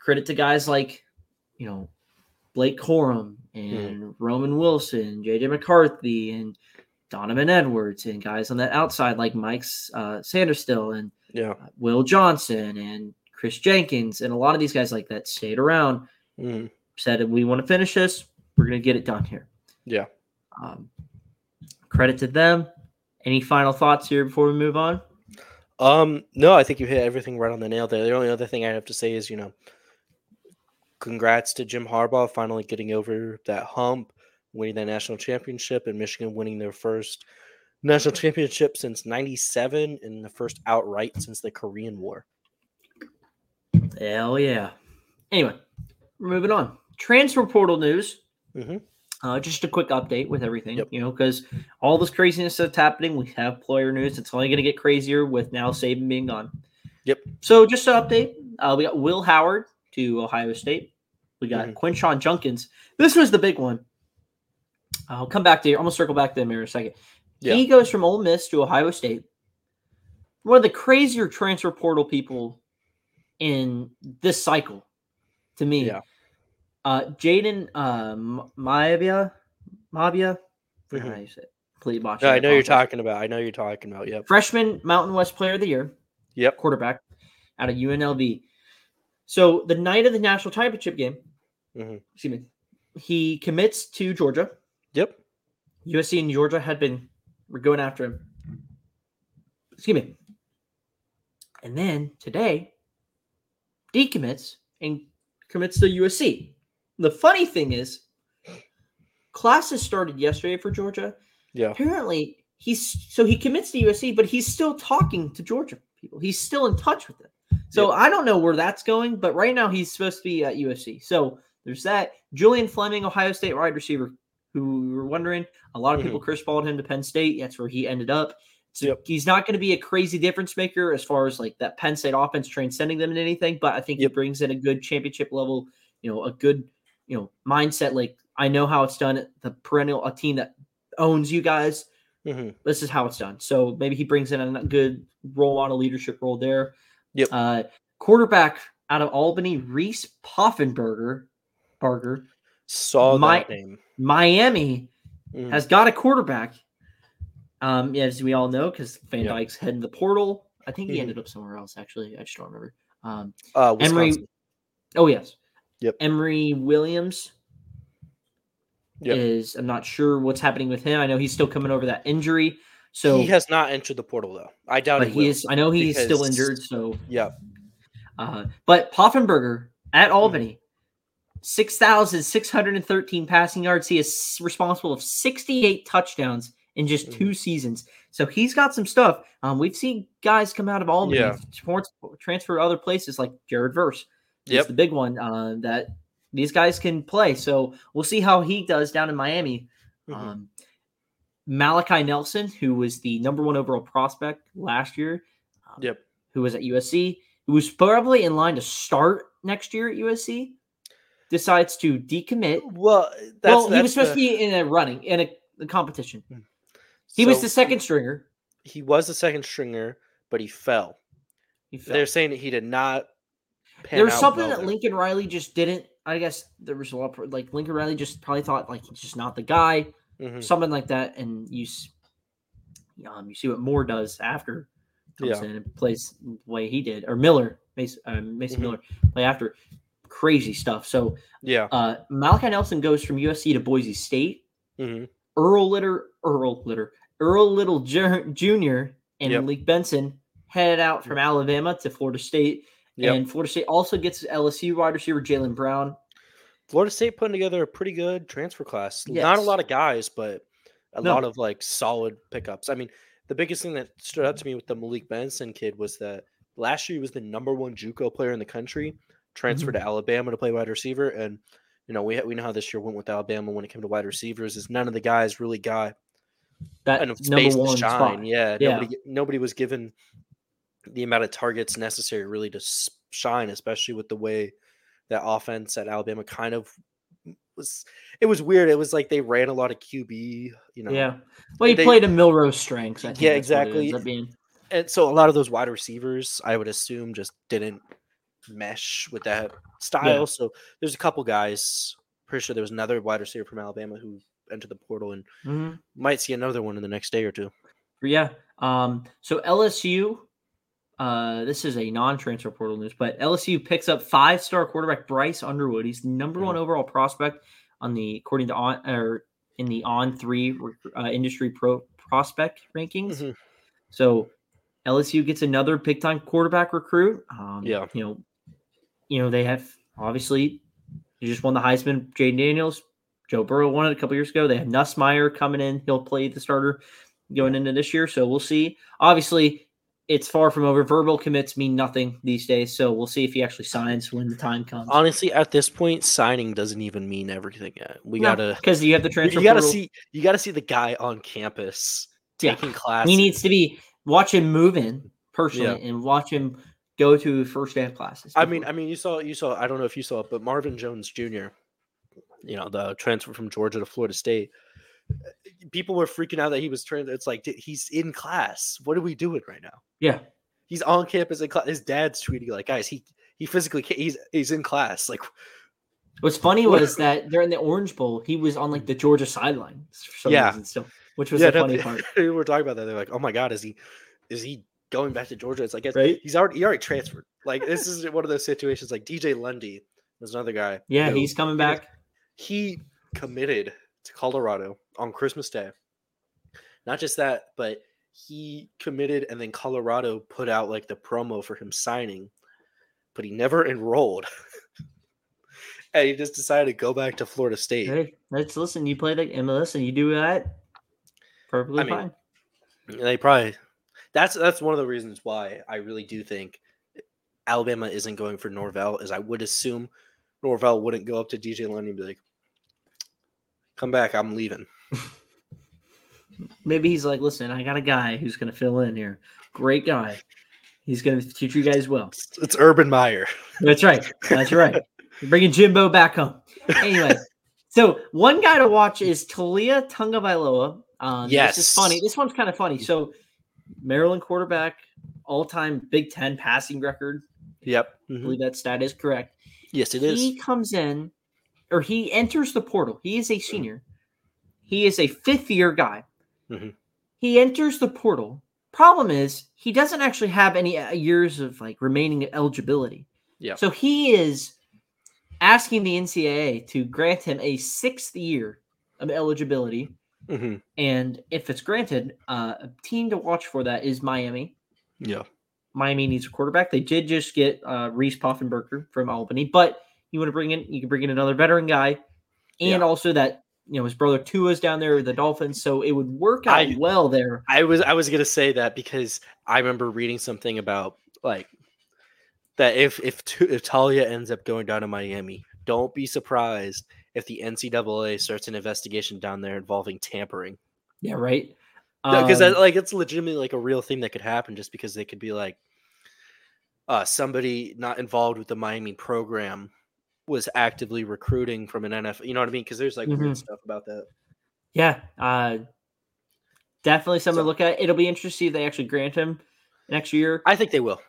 credit to guys like, you know, Blake Corum Mm-hmm. and Roman Wilson, JJ McCarthy, and Donovan Edwards, and guys on that outside like Mike's uh, Sainristil and yeah. uh, Will Johnson and Chris Jenkins, and a lot of these guys like that stayed around, Mhm. said, We want to finish this. We're going to get it done here. Yeah. Um, credit to them. Any final thoughts here before we move on? Um, no, I think you hit everything right on the nail there. The only other thing I have to say is, you know, congrats to Jim Harbaugh finally getting over that hump, winning that national championship, and Michigan winning their first national championship since '97 and the first outright since the Korean War. Hell yeah. Anyway, we're moving on. Transfer portal news. Mhm. Uh, just a quick update with everything, Yep. you know, because all this craziness that's happening, we have player news. It's only going to get crazier with now Saban being gone. Yep. So just to update, uh, we got Will Howard to Ohio State. We got Mhm. Quinshon Judkins. This was the big one. I'll come back to you. I'm gonna circle back to him here in a second. Yeah. He goes from Ole Miss to Ohio State. One of the crazier transfer portal people in this cycle, to me. Yeah. Uh, Jaden uh, M- Maabia, Mabia. I forget Mhm. how you say it. Complete botch. No, I know you're talking about. I know you're talking about. Yep. Freshman Mountain West Player of the Year Yep. quarterback out of UNLV. So the night of the national championship game, Mhm. excuse me, he commits to Georgia. Yep. USC and Georgia had been were going after him. Excuse me. And then today, decommits and commits to USC. The funny thing is, classes started yesterday for Georgia. Yeah. Apparently, he's so he commits to USC, but he's still talking to Georgia people. He's still in touch with them. So I don't know where that's going, but right now he's supposed to be at USC. So there's that. Julian Fleming, Ohio State wide receiver, who we were wondering. A lot of people Chris balled him to Penn State. That's where he ended up. So Yep. he's not going to be a crazy difference maker as far as like that Penn State offense transcending them in anything, but I think Yep. he brings in a good championship level, you know, a good, you know, mindset. Like I know how it's done at the perennial a team that owns you guys. hmm This is how it's done. So maybe he brings in a good role model leadership role there. Yep. Uh, quarterback out of Albany, Reese Poffenbarger, Barger, Saw My- that name. Miami Mhm. has got a quarterback. Um, as we all know, because Van Yep. Dyke's heading the portal. I think he Mhm. ended up somewhere else. Actually, I just don't remember. Um, Uh. Wisconsin. Oh yes. Yep. Emory Williams Yep. is. I'm not sure what's happening with him. I know he's still coming over that injury. So he has not entered the portal though. I doubt but it he will. is. I know he's still injured. So Yeah. Uh, but Poffenbarger Mm-hmm. at Albany, 6,613 passing yards. He is responsible of 68 touchdowns in just Mm-hmm. two seasons. So he's got some stuff. Um, we've seen guys come out of Albany, Yeah. trans- transfer to other places like Jared Verse. He's Yep. the big one uh, that these guys can play. So we'll see how he does down in Miami. Mhm. Um, Malachi Nelson, who was the number one overall prospect last year, um, Yep. who was at USC, who was probably in line to start next year at USC, decides to decommit. Well, that's, well, he that's was supposed the- to be in a running in a, a competition. He was the second stringer. He was the second stringer, but he fell. He fell. They're saying that he did not. pan There's out something well that there. Lincoln Riley just didn't. I guess there was a lot like Lincoln Riley just probably thought like he's just not the guy, Mhm. something like that. And you, um, you see what Moore does after comes Yeah. in and plays the way he did, or Miller, Mason, uh, Mason Mhm. Miller play after crazy stuff. So Yeah. uh, Malachi Nelson goes from USC to Boise State. hmm Earl Litter, Earl Litter, Earl Little Jr. Jr. and Yep. Malik Benson headed out from Alabama to Florida State. Yep. And Florida State also gets LSU wide receiver Jalen Brown. Florida State putting together a pretty good transfer class. Not a lot of guys, but a No. lot of like solid pickups. I mean, the biggest thing that stood out to me with the Malik Benson kid was that last year he was the number one JUCO player in the country, transferred Mm-hmm. to Alabama to play wide receiver, and you know we we know how this year went with Alabama when it came to wide receivers. Is none of the guys really got That enough space to shine. spot. Yeah, Yeah. nobody nobody was given the amount of targets necessary really to shine, especially with the way that offense at Alabama kind of was. It was weird. It was like they ran a lot of QB, you know. Yeah. Well, he They- played a Milroe's strengths. Think Yeah, that's what it exactly. ends up being. And so a lot of those wide receivers, I would assume, just didn't mesh with that style. So there's a couple guys. Pretty sure there was another wide receiver from Alabama who entered the portal and Mhm. might see another one in the next day or two. Yeah. Um, so LSU, uh, this is a non-transfer portal news, but LSU picks up five-star quarterback Bryce Underwood. He's the number one overall prospect on the according to on or in the on three uh, industry pro prospect rankings. Mhm. So LSU gets another big-time quarterback recruit. Um, Yeah. You know, you know they have obviously they just won the Heisman. Jayden Daniels, Joe Burrow won it a couple years ago. They have Nussmeier coming in. He'll play the starter going into this year. So we'll see. Obviously, it's far from over. Verbal commits mean nothing these days. So we'll see if he actually signs when the time comes. Honestly, at this point, signing doesn't even mean everything yet. We gotta because you have the transfer. you gotta portal. see you gotta see the guy on campus Yeah. taking classes. He needs to be watch him move in personally Yeah. and watch him go to first day classes. I mean, I mean, you saw, you saw. I don't know if you saw it, but Marvin Jones Jr. You know, the transfer from Georgia to Florida State. People were freaking out that he was trying. It's like he's in class. What are we doing right now? yeah, He's on campus in class. His dad's tweeting like, guys, he he physically can't, he's he's in class. Like, what's funny was that during the Orange Bowl, he was on like the Georgia sideline Yeah. reason still, which was yeah, the no, funny part, we were talking about that. They're like, oh my god, is he is he going back to Georgia? It's like it's- right? he's already he already transferred. Like this is one of those situations. Like DJ Lundy was another guy. Yeah, who- he's coming back. he committed to Colorado on Christmas Day. Not just that, but he committed and then Colorado put out like the promo for him signing, but he never enrolled. and he just decided to go back to Florida State. Hey, let's listen. You play the MLS and. You do that perfectly I mean, fine. They probably that's that's one of the reasons why I really do think Alabama isn't going for Norvell, is I would assume Norvell wouldn't go up to DJ Lundy and be like, Come back, I'm leaving. Maybe he's like, listen, I got a guy who's going to fill in here. Great guy. He's going to teach you guys well. It's, Urban Meyer. That's right. That's right. You're bringing Jimbo back home. Anyway, so one guy to watch is Taulia Tagovailoa. Um, This is funny. This one's kind of funny. So, Maryland quarterback, all time Big Ten passing record. Yep. I Mhm. believe that stat is correct. Yes, it is. He comes in, or he enters the portal. He is a senior. He is a fifth year guy. Mhm. He enters the portal. Problem is, he doesn't actually have any uh, years of like remaining eligibility. Yeah. So he is asking the NCAA to grant him a sixth year of eligibility. Mhm. And if it's granted, uh, a team to watch for that is Miami. Yeah. Miami needs a quarterback. They did just get uh, Reese Poffenbarger from Albany, but you want to bring in, you can bring in another veteran guy, and Yeah. also that you know his brother Tua's down there with the Dolphins, so it would work out I- well there. I was I was gonna say that because I remember reading something about like that if if if Taulia ends up going down to Miami, don't be surprised if the NCAA starts an investigation down there involving tampering. Yeah, right. Because Um, like it's legitimately like a real thing that could happen, just because they could be like, uh, somebody not involved with the Miami program was actively recruiting from an NFL. You know what I mean? Because there's like Mhm. weird stuff about that. yeah, uh, definitely something So- to look at. It'll be interesting to see if they actually grant him next year. I think they will.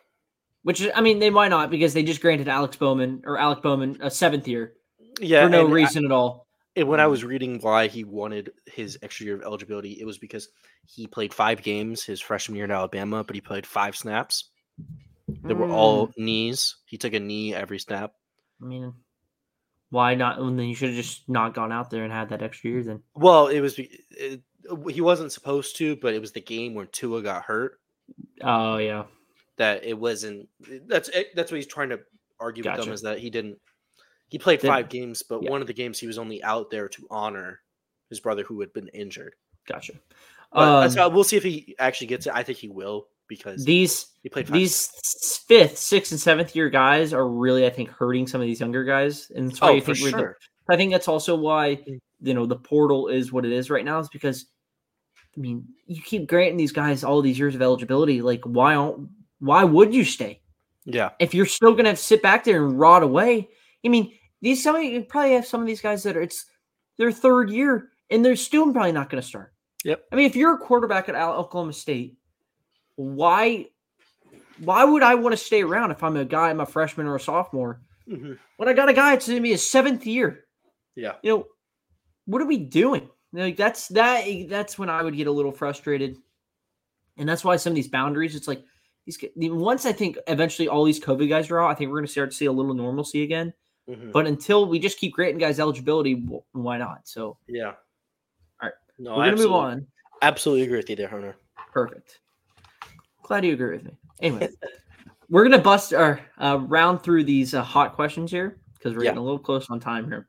Which is, I mean, they might not because they just granted Alex Bowman or Alec Bowman a seventh year Yeah, for no and I- reason at all. And when I was reading why he wanted his extra year of eligibility, it was because he played five games his freshman year in Alabama, but he played five snaps. They were all knees. He took a knee every snap. I mean, why not? Well, then you should have just not gone out there and had that extra year. Then Well, it was it, he wasn't supposed to, but it was the game where Tua got hurt oh yeah, that it wasn't. That's it- that's what he's trying to argue with them is that he didn't. He played Didn't- five games, but yeah. one of the games he was only out there to honor his brother who had been injured. gotcha. But that's Um, how, we'll see if he actually gets it. I think he will because these he played five these fifth, sixth, and seventh year guys are really, I think, hurting some of these younger guys, and that's why Oh, I think sure. I think that's also why Mm. you know the portal is what it is right now. Is because I mean you keep granting these guys all these years of eligibility. Like why don't why would you stay Yeah. if you're still gonna sit back there and rot away? I mean these some of you probably have some of these guys that are it's their third year and they're still probably not gonna start. Yep. I mean if you're a quarterback at Oklahoma State, why why would I want to stay around if I'm a guy, I'm a freshman or a sophomore? Mhm. When I got a guy, it's gonna be his seventh year Yeah. you know, what are we doing? Like that's that that's when I would get a little frustrated. And that's why some of these boundaries, it's like these once I think eventually all these COVID guys are out, I think we're gonna start to see a little normalcy again. Mhm. But until we just keep granting guys eligibility, why not? So Yeah. All right. No, we're gonna move on. Absolutely agree with you there, Hunter. Perfect. Glad you agree with me. Anyway, we're gonna bust our uh, round through these uh, hot questions here because we're Yeah. getting a little close on time here.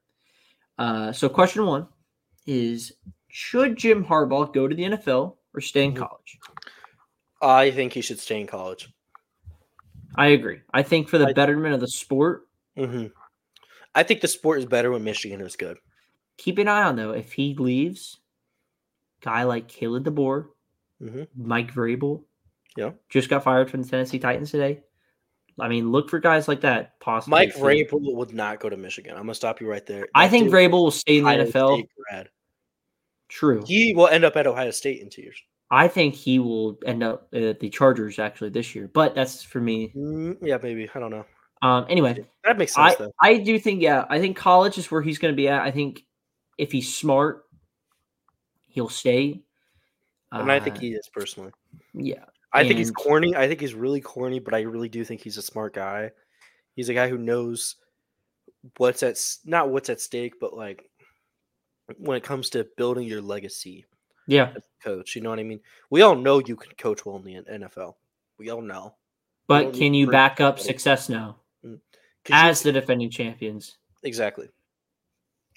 Uh, so, question one is: Should Jim Harbaugh go to the NFL or stay in Mhm. college? I think he should stay in college. I agree. I think for the I- betterment of the sport, hmm I think the sport is better when Michigan is good. keep an eye on though. If he leaves, guy like Caleb DeBoer, Mhm. Mike Vrabel, Yeah. just got fired from the Tennessee Titans today. I mean, look for guys like that. Possibly, Mike Vrabel would not go to Michigan. I'm gonna stop you right there. I think Vrabel will stay in the Ohio NFL. True. He will end up at Ohio State in two years. I think he will end up at the Chargers actually this year, but that's for me. Mm, yeah, maybe. I don't know. Um, anyway, That makes I, sense though. I do think yeah, I think college is where he's going to be at. I think if he's smart, he'll stay. And I think Uh, he is personally. yeah, I think he's corny. I think he's really corny, but I really do think he's a smart guy. He's a guy who knows what's at not what's at stake, but like when it comes to building your legacy yeah, as a coach. You know what I mean? We all know you can coach well in the NFL. We all know. but can you back up success now mm, you- as the defending champions? exactly.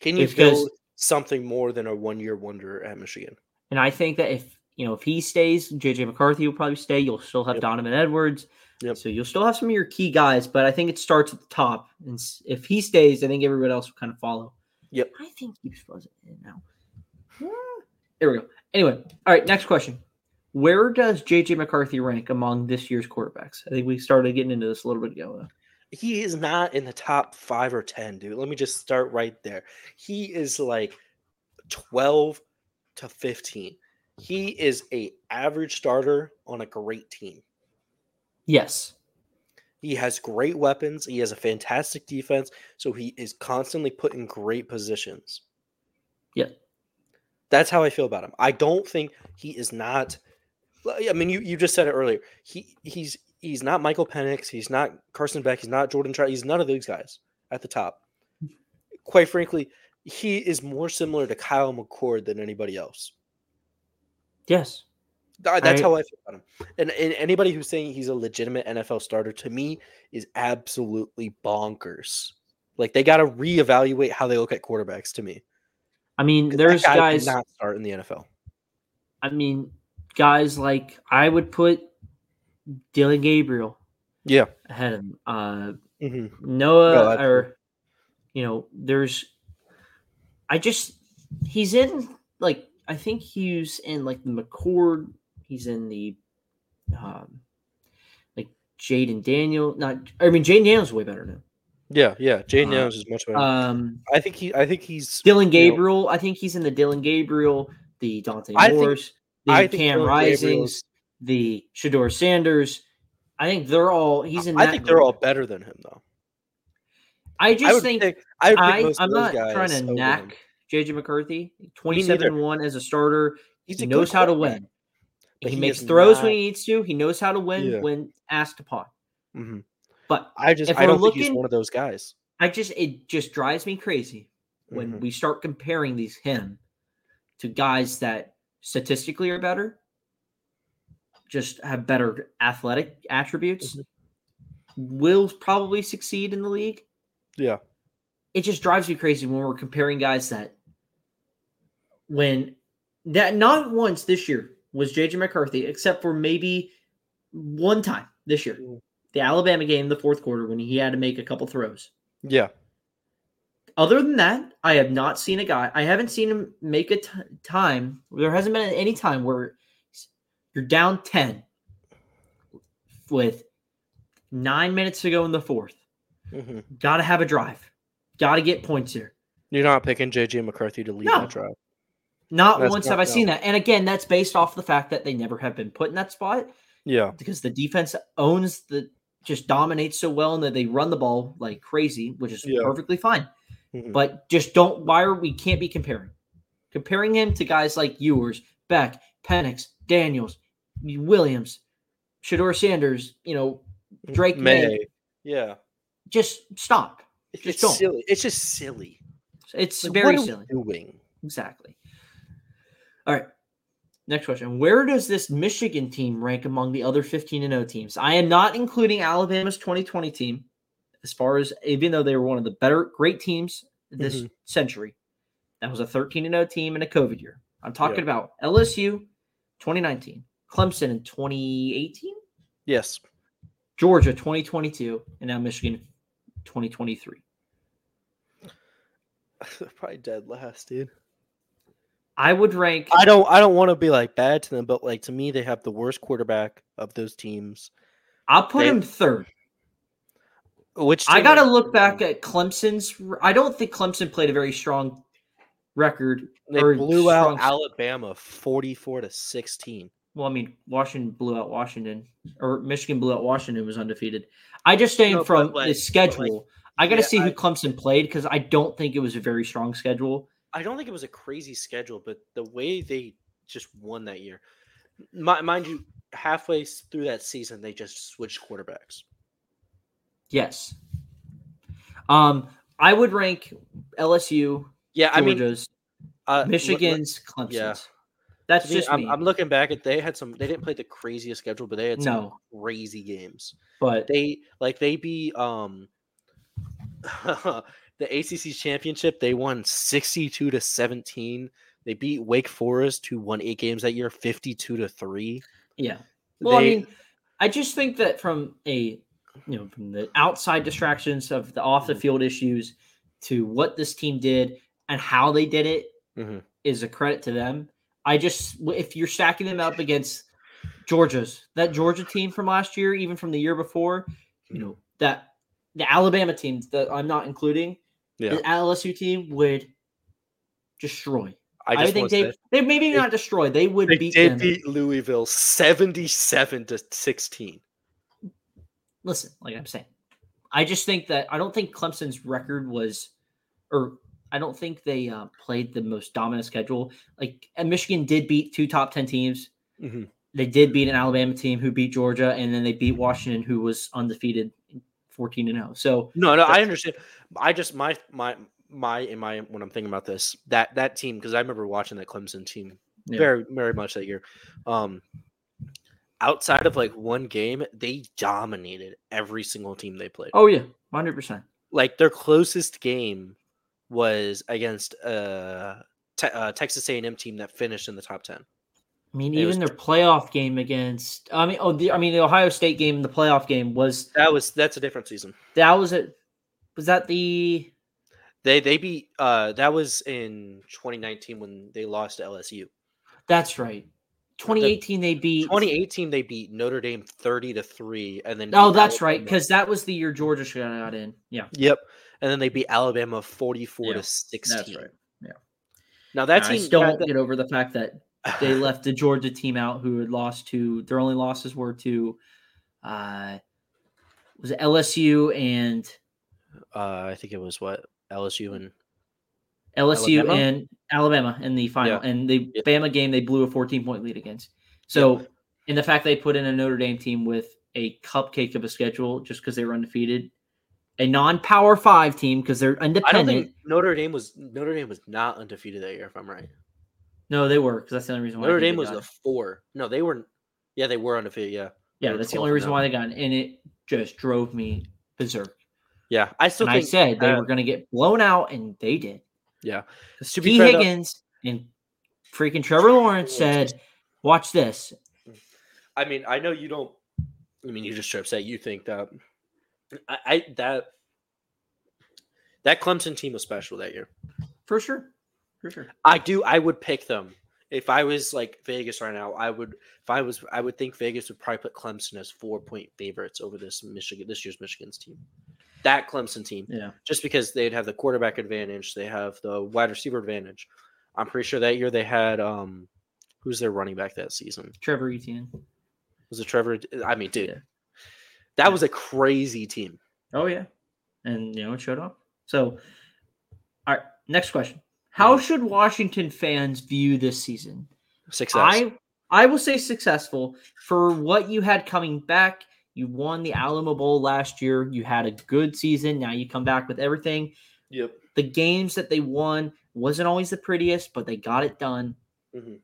Can you Because- build something more than a one year wonder at Michigan? And I think that if you know if he stays, JJ McCarthy will probably stay. You'll still have Yep. Donovan Edwards. Yep. So you'll still have some of your key guys, but I think it starts at the top. And if he stays, I think everybody else will kind of follow. Yep. I think keeps buzzing in now. Hmm. There we go. Anyway, all right. Next question: Where does JJ McCarthy rank among this year's quarterbacks? I think we started getting into this a little bit ago. though. He is not in the top five or ten, dude. Let me just start right there. He is like twelve to fifteen. He is a average starter on a great team. Yes. He has great weapons. He has a fantastic defense. So he is constantly put in great positions. Yeah. That's how I feel about him. I don't think he is not. I mean, you, you just said it earlier. He he's he's not Michael Penix. He's not Carson Beck. He's not Jordan Trout. He's none of those guys at the top. Quite frankly, he is more similar to Kyle McCord than anybody else. Yes. That's I- how I feel about him. And, and anybody who's saying he's a legitimate NFL starter to me is absolutely bonkers. Like they got to reevaluate how they look at quarterbacks to me. I mean, there's guy guys. not start in the NFL. I mean, guys like I would put Dillon Gabriel Yeah. ahead of him. Uh, hmm Noah, No, or you know, there's. I just he's in like I think he's in like the McCord. He's in the, um, like Jayden Daniel. Not I mean Jayden Daniel's way better now. Yeah. Yeah. Jane Uh, Daniels is much better. Um, I think he. I think he's. Dillon you know- Gabriel. I think he's in the Dillon Gabriel, the Dante I think- the I Cam Dillon Risings, Gabriel's- the Shedeur Sanders. I think they're all. He's in. I think they're all better than him, though. I I just would think pick, I would pick I most I'm those not guys trying to over him. JJ McCarthy. Twenty-seven one as a starter. He's he a knows how to win. but he, he makes throws not- when he needs to. He knows how to win Yeah. when asked upon. Mhm. But I just I don't think he's one of those guys. I just it just drives me crazy when Mhm. we start comparing these him to guys that statistically are better, just have better athletic attributes, will probably succeed in the league. Yeah. It just drives me crazy when we're comparing guys that when that not once this year was JJ McCarthy, except for maybe one time this year. Mm. The Alabama game, the fourth quarter, when he had to make a couple throws. Yeah. Other than that, I have not seen a guy. I haven't seen him make a t- time. There hasn't been any time where you're down 10 with nine minutes to go in the fourth. Mhm. Got to have a drive. Got to get points here. You're not picking JJ McCarthy to lead No. that drive. Not That's once not- have I seen that. And again, that's based off the fact that they never have been put in that spot Yeah. because the defense owns the just dominates so well and that they run the ball like crazy, which is Yeah. perfectly fine. Mhm. But just don't. Why are we can't be comparing? Comparing him to guys like Ewers, Beck, Penix, Daniels, Williams, Shedeur Sanders. You know, Drake Maye. Yeah. just stop. It's Just silly. It's just silly. It's Like, very what are we silly. Doing. Exactly. All right. Next question. Where does this Michigan team rank among the other 15 and 0 teams? I am not including Alabama's 2020 team as far as even though they were one of the better great teams this Mhm. century. That was a 13 and 0 team in a COVID year. I'm talking Yeah. about LSU 2019, Clemson in 2018, Yes. Georgia 2022, and now Michigan 2023. Probably dead last, dude. I would rank I don't I don't want to be like bad to them, but like to me, they have the worst quarterback of those teams. I'll put they- him third. Which I got to are- look back at Clemson's. I don't think Clemson played a very strong record. They blew out strong- Alabama forty-four to sixteen. Well, I mean, Washington blew out Washington, or Michigan blew out Washington. Was undefeated. I just saying No, but from like- the but like- schedule. I got to yeah, see who I- Clemson played because I don't think it was a very strong schedule. I don't think it was a crazy schedule, but the way they just won that year, Mi- mind you, halfway through that season, they just switched quarterbacks. Yes. Um, I would rank LSU, Yeah, I mean, Georgia's, uh, look- look- Michigan's, Clemson's. yeah. That's me, just I'm, me. I'm looking back at they had some. They didn't play the craziest schedule, but they had some No. crazy games. but They like they beat um the ACC championship. They won 62 to 17. They beat Wake Forest, who won eight games that year, 52 to three. yeah. Well, I mean, I just think that from a you know from the outside distractions of the off the Mhm. field issues to what this team did and how they did it is Mhm. a credit to them. I just if you're stacking them up against Georgia's that Georgia team from last year, even from the year before, you know that the Alabama teams that I'm not including, yeah, the LSU team would destroy. I I, think they, they maybe they- not destroy. They would they beat did them. beat Louisville 77 to 16. listen, like I'm saying, I just think that I don't think Clemson's record was, or I don't think they uh, played the most dominant schedule. Like, and Michigan did beat two top ten teams. Mhm. They did beat an Alabama team who beat Georgia, and then they beat Washington, who was undefeated, fourteen and zero. So No, no, I understand. I just my my my in my when I'm thinking about this that that team because I remember watching that Clemson team Yeah. very very much that year. Um, outside of like one game, they dominated every single team they played. oh yeah, hundred percent. Like their closest game was against a te- uh, Texas A&M team that finished in the top ten. I mean, It was even their playoff game against, I mean, oh, the, I mean, the Ohio State game, the playoff game was That was that's a different season. that was it. Was that the? They they beat uh that was in 2019 when they lost to LSU. That's right. 2018, they beat. 2018 they beat Notre Dame 30 to 3 and then Oh, that's right, because that was the year Georgia should have got in. Yeah, Yep. And then they beat Alabama 44 Yeah, to 16. That's right. Yeah. Now that team still won't get over the fact that they left the Georgia team out, who had lost to their only losses were to uh, was it LSU and Uh, I think it was what LSU and LSU Alabama? and Alabama in the final. Yeah. And the Yeah. Bama game, they blew a 14 point lead against. So, in the fact they put in a Notre Dame team with a cupcake of a schedule just because they were undefeated, a non power five team because they're I don't independent. think Notre Dame was Notre Dame was not undefeated that year. If I'm right, no, they were because that's the only reason why Notre Dame was the four. No, they were. Yeah, they were undefeated. Yeah, Yeah, that's the only reason why they got it. And it just drove me berserk. yeah. I still I said they uh, were going to get blown out, and they did. Yeah, To T. though- Higgins and freaking Trevor Lawrence said, "Watch this." I mean, I know you don't. I mean, you just straight up say you think that. I, I that that Clemson team was special that year. For sure. For sure. I do. I would pick them if I was like Vegas right now. I would. If I was, I would think Vegas would probably put Clemson as four point favorites over this Michigan this year's Michigan's team. That Clemson team, Yeah. just because they'd have the quarterback advantage, they have the wide receiver advantage. I'm pretty sure that year they had um, who's their running back that season? Trevor Etienne. Was it Trevor? I mean, dude, Yeah. that was a crazy team. Oh yeah, and you know it showed up. So, all right. Next question: How should Washington fans view this season? Success. I I will say successful for what you had coming back. You won the Alamo Bowl last year. You had a good season. Now you come back with everything. yep. The games that they won wasn't always the prettiest, but they got it done. Mhm.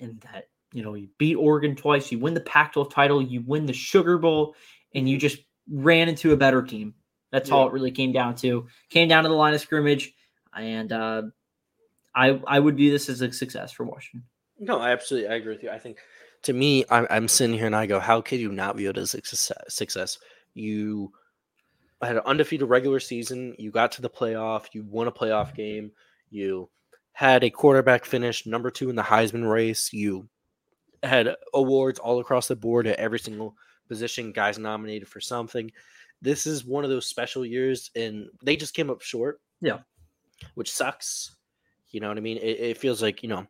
And that you know you beat Oregon twice. You win the Pac-12 title. You win the Sugar Bowl, and you just ran into a better team. That's all it really came down to. Came down to the line of scrimmage, and uh, I I would view this as a success for Washington. No, I absolutely I agree with you. I think to me, I'm, I'm sitting here and I go, how could you not view it as a success? success? You had an undefeated regular season. You got to the playoff. You won a playoff game. You had a quarterback finish number two in the Heisman race. You had awards all across the board at every single position. Guys nominated for something. This is one of those special years, and they just came up short. Yeah. which sucks. You know what I mean? It, it feels like you know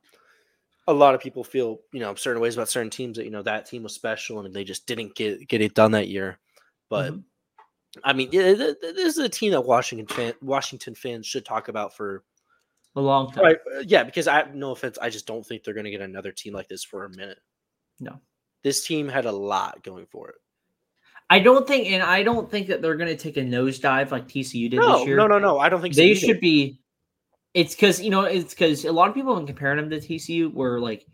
a lot of people feel you know certain ways about certain teams that you know that team was special and they just didn't get get it done that year. But Mhm. I mean, yeah, th- th- this is a team that Washington fan, Washington fans should talk about for A long time. right. uh, Yeah, because I no offense, I just don't think they're going to get another team like this for a minute. No. this team had a lot going for it. I don't think, and I don't think that they're going to take a nosedive like TCU did No, this year. no, no, no. I don't think so they should be. It's because you know it's because a lot of people have been comparing them to TCU were like,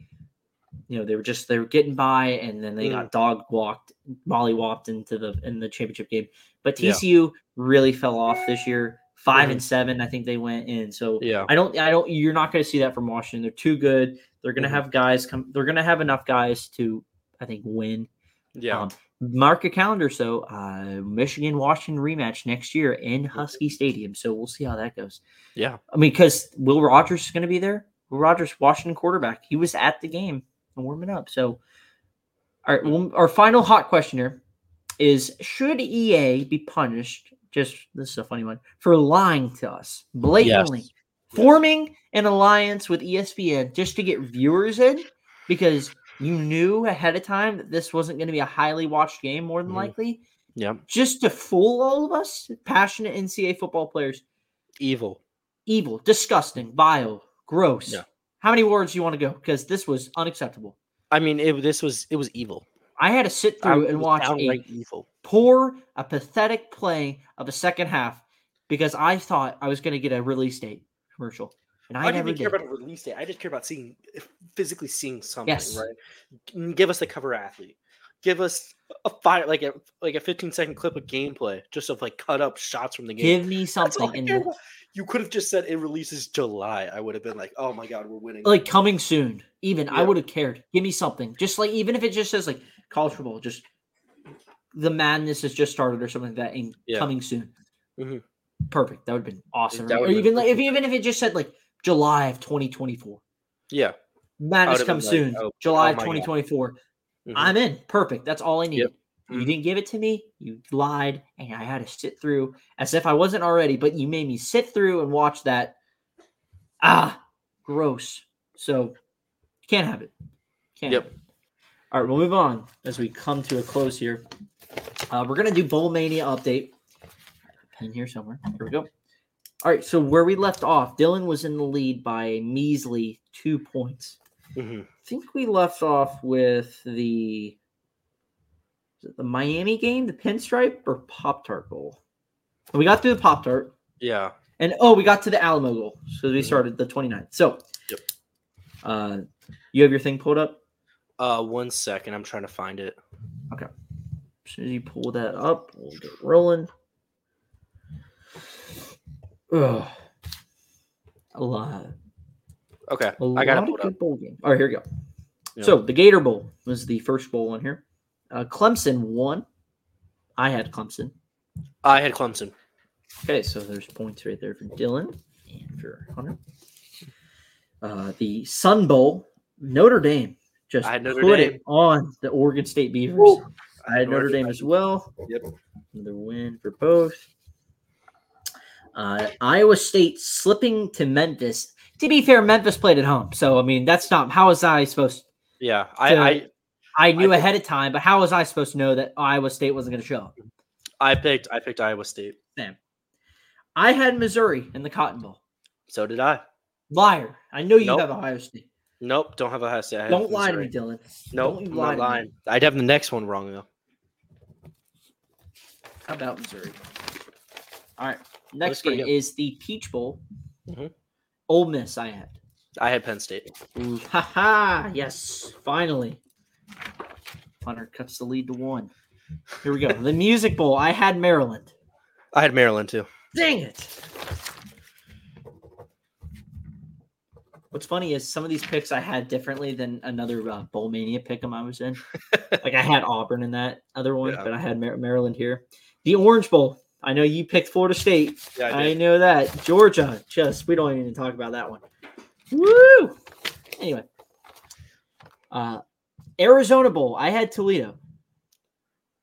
you know, they were just they were getting by and then they Mm. got dog walked, molly whopped into the in the championship game. But Yeah. TCU really fell off this year. 5 Mhm. and seven, I think they went in. So Yeah, I don't, I don't. You're not going to see that from Washington. They're too good. They're going to Mhm. have guys come. They're going to have enough guys to, I think, win. yeah. Um, mark a calendar. So, uh, Michigan Washington rematch next year in Husky Stadium. So we'll see how that goes. Yeah. I mean, because Will Rogers is going to be there. Will Rogers, Washington quarterback, he was at the game and warming up. So, all right, well, our final hot question here is: Should EA be punished? Just this is a funny one for lying to us blatantly, Yes. forming an alliance with ESPN just to get viewers in because you knew ahead of time that this wasn't going to be a highly watched game, more than Mhm. likely, Yeah. just to fool all of us, passionate NCAA football players. Evil. Evil, disgusting, vile, gross. Yeah. How many words do you want to go? Because this was unacceptable. I mean, it, this was it was evil. I had to sit through and watch a evil. poor, a pathetic play of a second half because I thought I was going to get a release date commercial, I, I, didn't even care about a release date. I just care about seeing physically seeing something, Yes. right? Give us the cover athlete. Give us a fire like a like a 15 second clip of gameplay just of like cut up shots from the game. Give me something in the. You could have just said it releases July. I would have been like, oh my god, we're winning. like coming soon. Even I would have cared. Give me something. Just like even if it just says like college football, just the madness has just started or something like that and Yeah. coming soon. Mhm. Perfect. That would have been awesome. That Or been even like if even if it just said like July of 2024. yeah. Madness comes like, soon. oh, July oh of my God. 2024. Mhm. I'm in. Perfect. That's all I need. Yep. You Mhm. didn't give it to me. You lied, and I had to sit through as if I wasn't already. But you made me sit through and watch that. Ah, gross. So can't have it. Can't. Yep. It. All right, we'll move on as we come to a close here. Uh, we're gonna do Bowl Mania update. Pen here somewhere. Here we go. All right, so where we left off, Dylan was in the lead by a measly two points. Mhm. I think we left off with the the Miami game, the Pinstripe or Pop Tart Bowl. We got through the Pop Tart, Yeah. and oh, we got to the Alamo Bowl. So we started the 29th. So, Yep. uh, you have your thing pulled up. Uh, one second. I'm trying to find it. Okay. As soon as you pull that up, we'll get rolling. Ugh. A lot. Okay. A I got lot it up. good bowl game. All right, here we go. Yeah. So the Gator Bowl was the first bowl on here. Uh, Clemson won. I had Clemson. I had Clemson. Okay, so there's points right there for Dylan and for Hunter. Uh, the Sun Bowl, Notre Dame just I had Notre put Dame. it on the Oregon State Beavers. Woo. I had Notre Dame as well. Yep. Another win for both. Uh, Iowa State slipping to Memphis. To be fair, Memphis played at home, so I mean that's not how was I supposed? To Yeah. I, So- I I knew I- ahead of time, but how was I supposed to know that Iowa State wasn't going to show up? I picked I picked Iowa State. Sam. I had Missouri in the Cotton Bowl. So did I. Liar! I know you Nope. have Ohio State. Nope. Don't have Ohio State. I Don't lie to me, Dylan. Nope. Don't lie not to lying. I'd have the next one wrong though. How about Missouri? All right. Next game good. is the Peach Bowl. Mhm. Ole Miss. I had. I had Penn State. Ooh, haha! Yes, finally. Hunter cuts the lead to one. Here we go. The Music Bowl. I had Maryland. I had Maryland too. Dang it! What's funny is some of these picks I had differently than another uh, Bowl Mania pick I was in. like I had Auburn in that other one, Yeah. but I had Mar- Maryland here. The Orange Bowl. I know you picked Florida State. Yeah, I, know that. Georgia, just we don't even talk about that one. Woo! Anyway. Uh Arizona Bowl. I had Toledo.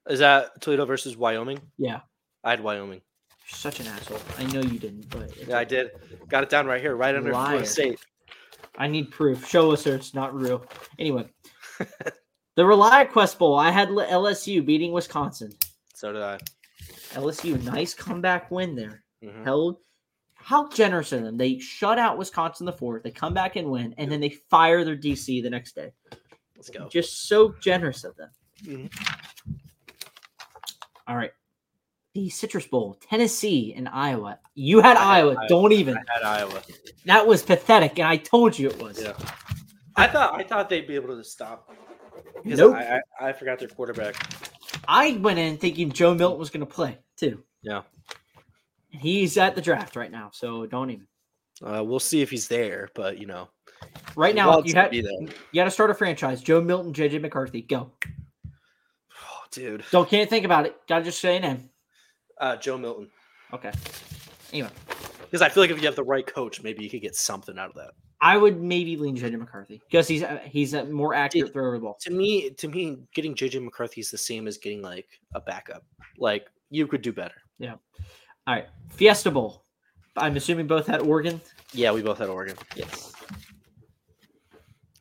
Is that Toledo versus Wyoming? Yeah. I had Wyoming. You're such an asshole. I know you didn't, but Yeah, I did. Got it down right here, right under Liar. Florida State. I need proof. Show us or it's not real. Anyway. the ReliaQuest Bowl. I had LSU beating Wisconsin. So did I. LSU, nice comeback win there. Mhm. Held how generous of them. They shut out Wisconsin the fourth. They come back and win, and then they fire their DC the next day. Let's go. Just so generous of them. Mhm. All right. The Citrus Bowl, Tennessee and Iowa. You had had Iowa. Iowa. Don't even. I had Iowa. That was pathetic, and I told you it was. Yeah. I thought I thought they'd be able to stop. Because Nope. I, I, I forgot their quarterback. I went in thinking Joe Milton was going to play too. Yeah. He's at the draft right now, so don't even. Uh, we'll see if he's there, but you know, Right now, you had you got to start a franchise. Joe Milton, JJ McCarthy, go. Oh, dude. Don't can't think about it. Got to just say a name. Uh, Joe Milton. Okay. Anyway, Because I feel like if you have the right coach, maybe you could get something out of that. I would maybe lean JJ McCarthy because he's a, he's a more accurate thrower of the ball. To me, to me, getting JJ McCarthy is the same as getting like a backup. Like you could do better. Yeah. All right, Fiesta Bowl. I'm assuming both had Oregon. Yeah, we both had Oregon. Yes.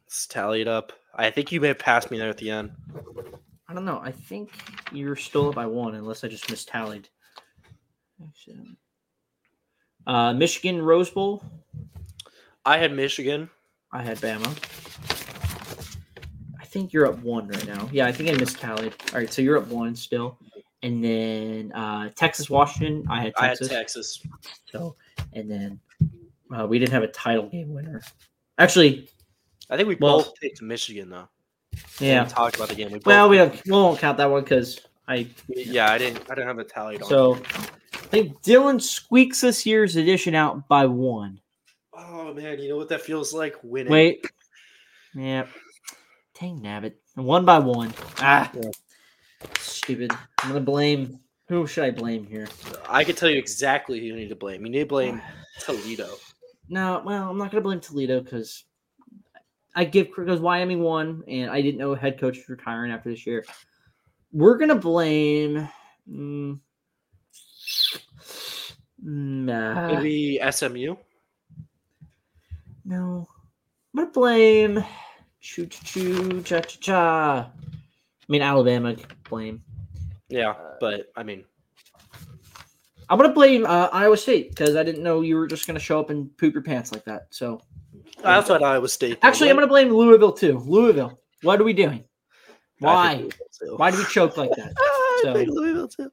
Let's tally it up. I think you may have passed me there at the end. I don't know. I think you're still up by one, unless I just mistallied. Uh, Michigan Rose Bowl. I had Michigan. I had Bama. I think you're up one right now. Yeah, I think I missed mistallied. All right, so you're up one still. And then uh, Texas Washington. I had I had Texas. Texas. So, and then uh, we didn't have a title game winner. Actually, I think we Well- both picked Michigan though. Yeah. didn't talk about the game. We Well, we have, we won't count that one because I. Yeah, I didn't. I didn't have a tally. So, think Dylan squeaks this year's edition out by one. oh man, you know what that feels like? Winning. Wait. Yeah. Dang nabbit. One by one. Ah. Yeah. Stupid. I'm gonna blame. Who should I blame here? I can tell you exactly who you need to blame. You need to blame Toledo. No, well, I'm not gonna blame Toledo because I give because Wyoming won, and I didn't know head coach was retiring after this year. We're gonna blame. mm, mm, uh, Maybe SMU. no, I'm gonna blame. Choo choo choo cha cha cha. I mean Alabama. Blame. Yeah, Uh, but I mean, I'm gonna blame uh, Iowa State because I didn't know you were just gonna show up and poop your pants like that. So that's what Iowa State. did. actually, I'm gonna blame Louisville too. Louisville, what are we doing? Why? think Louisville too. Why do we choke like that? I So- think Louisville too.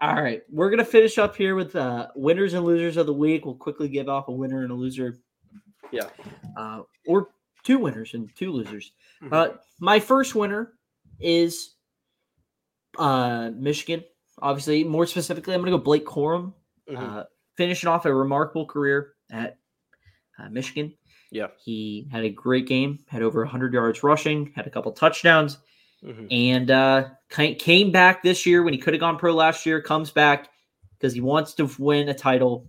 All right, we're gonna finish up here with uh, winners and losers of the week. We'll quickly give off a winner and a loser. Yeah. uh, or two winners and two losers. Mhm. Uh, my first winner is uh, Michigan. Obviously, more specifically, I'm going to go Blake Corum, Mhm. uh, finishing off a remarkable career at uh, Michigan. Yeah. He had a great game, had over 100 yards rushing, had a couple touchdowns, Mhm. and uh, came back this year when he could have gone pro last year. Comes back because he wants to win a title,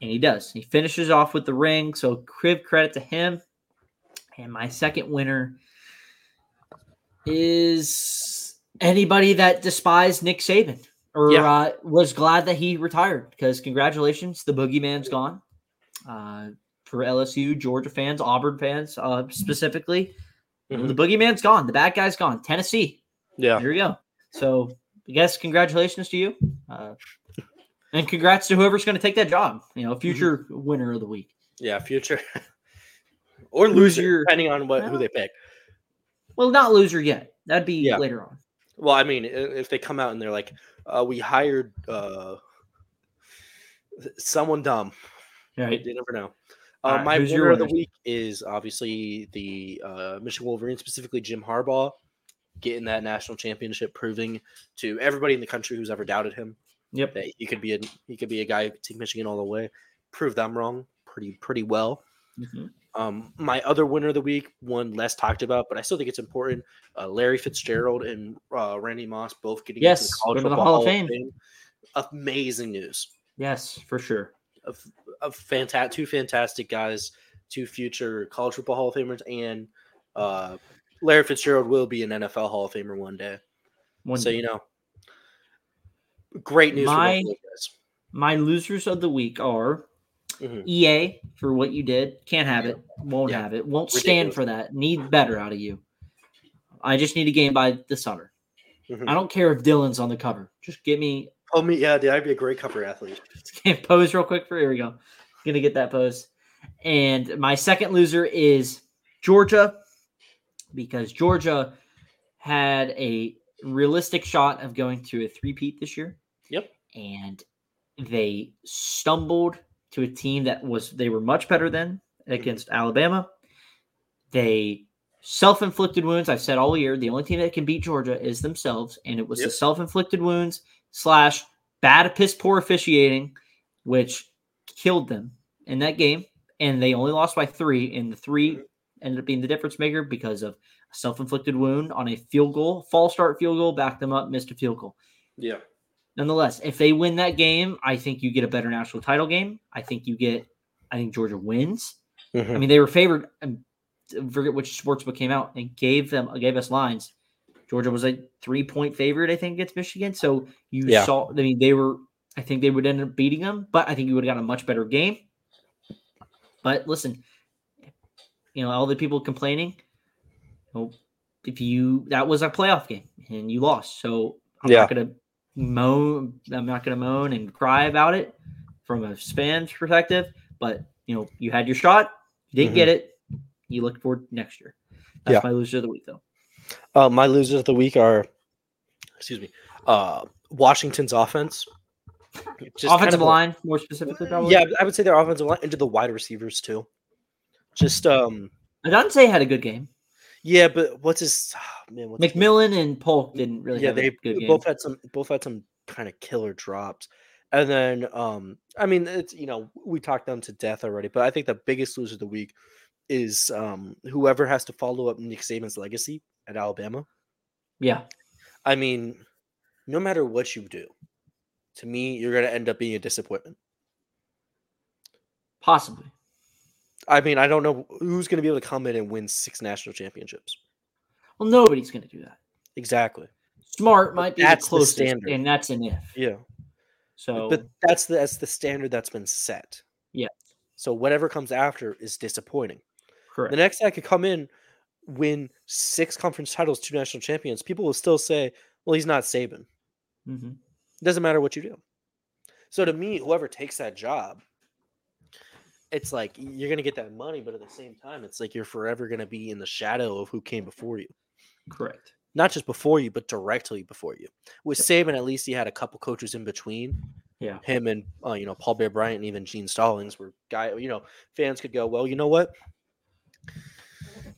and he does. He finishes off with the ring, so crib credit to him. And my second winner is anybody that despised Nick Saban or Yeah. uh, was glad that he retired because congratulations, the boogeyman's gone. Uh, for LSU, Georgia fans, Auburn fans uh, specifically, Mhm. the boogeyman's gone. The bad guy's gone. Tennessee, Yeah. there we go. So I guess congratulations to you. Uh, and congrats to whoever's going to take that job. You know, future winner of the week. Yeah. Future or Who's loser, depending on what who they pick. Well, not loser yet. That'd be Yeah. later on. Well, I mean, if they come out and they're like, uh, "We hired uh, someone dumb," Right. you never know. Uh, right, my who's your winner of the week is obviously the uh, Michigan Wolverines, specifically Jim Harbaugh, getting that national championship, proving to everybody in the country who's ever doubted him Yep. that he could be a he could be a guy who could take Michigan all the way. Prove them wrong pretty pretty well. Mhm. Um, my other winner of the week, one less talked about, but I still think it's important. Uh, Larry Fitzgerald and uh, Randy Moss both getting Yes, into the go college to the Hall of Fame. Amazing news. Yes, for sure. Of, of fanta- two fantastic guys, two future college football Hall of Famers, and uh, Larry Fitzgerald will be an NFL Hall of Famer one day. One so you know, great news. My- for both of those guys. My losers of the week are Mhm. EA for what you did. Can't have it. Won't Yeah. have it. Won't stand for that. Need better out of you. I just need a game by the summer. Mhm. I don't care if Dylan's on the cover. Just get me Oh me, yeah, dude, I'd be a great cover athlete. pose real quick for here we go. Gonna get that pose. And my second loser is Georgia because Georgia had a realistic shot of going to a three-peat this year. Yep. And they stumbled to a team that was they were much better than against Alabama. They self-inflicted wounds. I've said all year the only team that can beat Georgia is themselves, and it was the self-inflicted wounds slash bad piss poor officiating, which killed them in that game. And they only lost by three, and the three ended up being the difference maker because of a self-inflicted wound on a field goal, false start field goal, backed them up, missed a field goal Yeah. nonetheless, if they win that game, I think you get a better national title game. I think you get, I think Georgia wins. Mm-hmm. I mean, they were favored. I forget which sportsbook came out and gave them gave us lines. Georgia was a three point favorite, I think, against Michigan. So you Yeah. saw. I mean, they were. I think they would end up beating them, but I think you would have got a much better game. But listen, you know, all the people complaining. Well, if you that was a playoff game and you lost, so I'm Yeah. not gonna moan. I'm not gonna moan and cry about it from a fan's perspective. But you know, you had your shot. You didn't get mm-hmm. it. You look forward to next year. That's Yeah. my loser of the week, though. Uh, my losers of the week are, excuse me, uh, Washington's offense. Just kind Offensive of line, more specifically, probably. Yeah, I would say their offensive line into the wide receivers too. Just um, Odunze had a good game. yeah, but what's his man? What's his? McMillan and Polk didn't really yeah, have they a good game. both had some both had some kind of killer drops. And then um I mean it's you know, we talked them to death already, but I think the biggest loser of the week is um whoever has to follow up Nick Saban's legacy at Alabama. yeah, I mean, no matter what you do, to me, you're gonna end up being a disappointment. possibly. I mean, I don't know who's gonna be able to come in and win six national championships. Well, nobody's going to do that. Exactly. Smart might be That's the the standard. and that's an if. Yeah. So, But that's the that's the standard that's been set. Yeah. So whatever comes after is disappointing. correct. The next guy could come in, win six conference titles, two national champions. People will still say, Well, he's not Saban. hmm It doesn't matter what you do. So to me, whoever takes that job, it's like you're gonna get that money, but at the same time, it's like you're forever gonna be in the shadow of who came before you. Correct. Not just before you, but directly before you. With Saban, at least he had a couple coaches in between. Yeah. Him and uh, you know Paul Bear Bryant and even Gene Stallings were guy. You know, fans could go, well, you know what?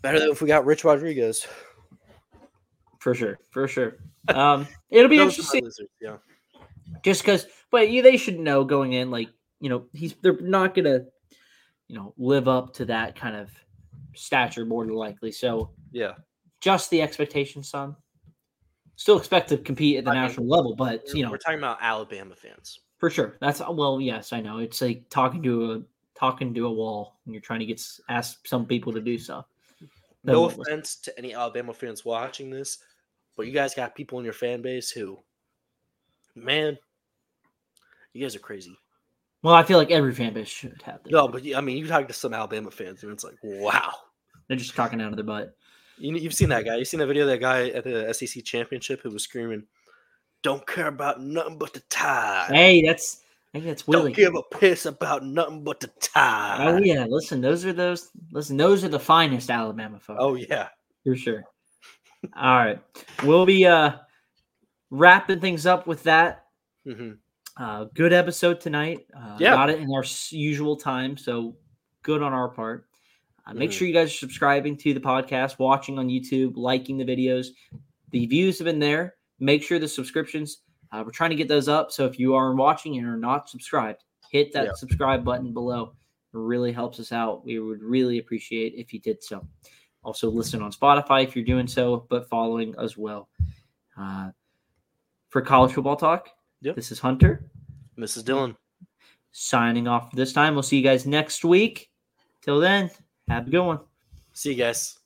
Better than if we got Rich Rodriguez. For sure. For sure. Um, it'll be Those are my interesting. losers, Yeah. just because but you, they should know going in like you know he's they're not gonna you know live up to that kind of stature more than likely so Yeah. just the expectation son still expect to compete at the I mean, national level but you know we're talking about Alabama fans. for sure that's well yes i know it's like talking to a talking to a wall and you're trying to get ask some people to do stuff That No offense to any Alabama fans watching this, but you guys got people in your fan base who, man, you guys are crazy. well i feel like every fan base should have this No, but I mean, you talk to some Alabama fans, and it's like, wow. they're just talking out of their butt You, you've seen that guy. You've seen that video of that guy at the SEC championship who was screaming, "Don't care about nothing but the Tide. hey that's i think that's willie Don't give a piss about nothing but the Tide." Oh yeah, listen, those are those. Listen, those are the finest Alabama folks. Oh yeah. for sure. All right, we'll be uh wrapping things up with that. hmm Uh, good episode tonight. Uh, Yeah. got it in our usual time, so good on our part. Uh, make Mhm. sure you guys are subscribing to the podcast, watching on YouTube, liking the videos. The views have been there. Make sure the subscriptions. Uh, we're trying to get those up. So if you are watching and are not subscribed, hit that Yeah. subscribe button below. It really helps us out. We would really appreciate if you did so. Also, listen on Spotify if you're doing so, but following as well. Uh, for college football talk, Yep. this is Hunter This is Dylan. signing off for this time. We'll see you guys next week. Till then, have a good one. See you guys.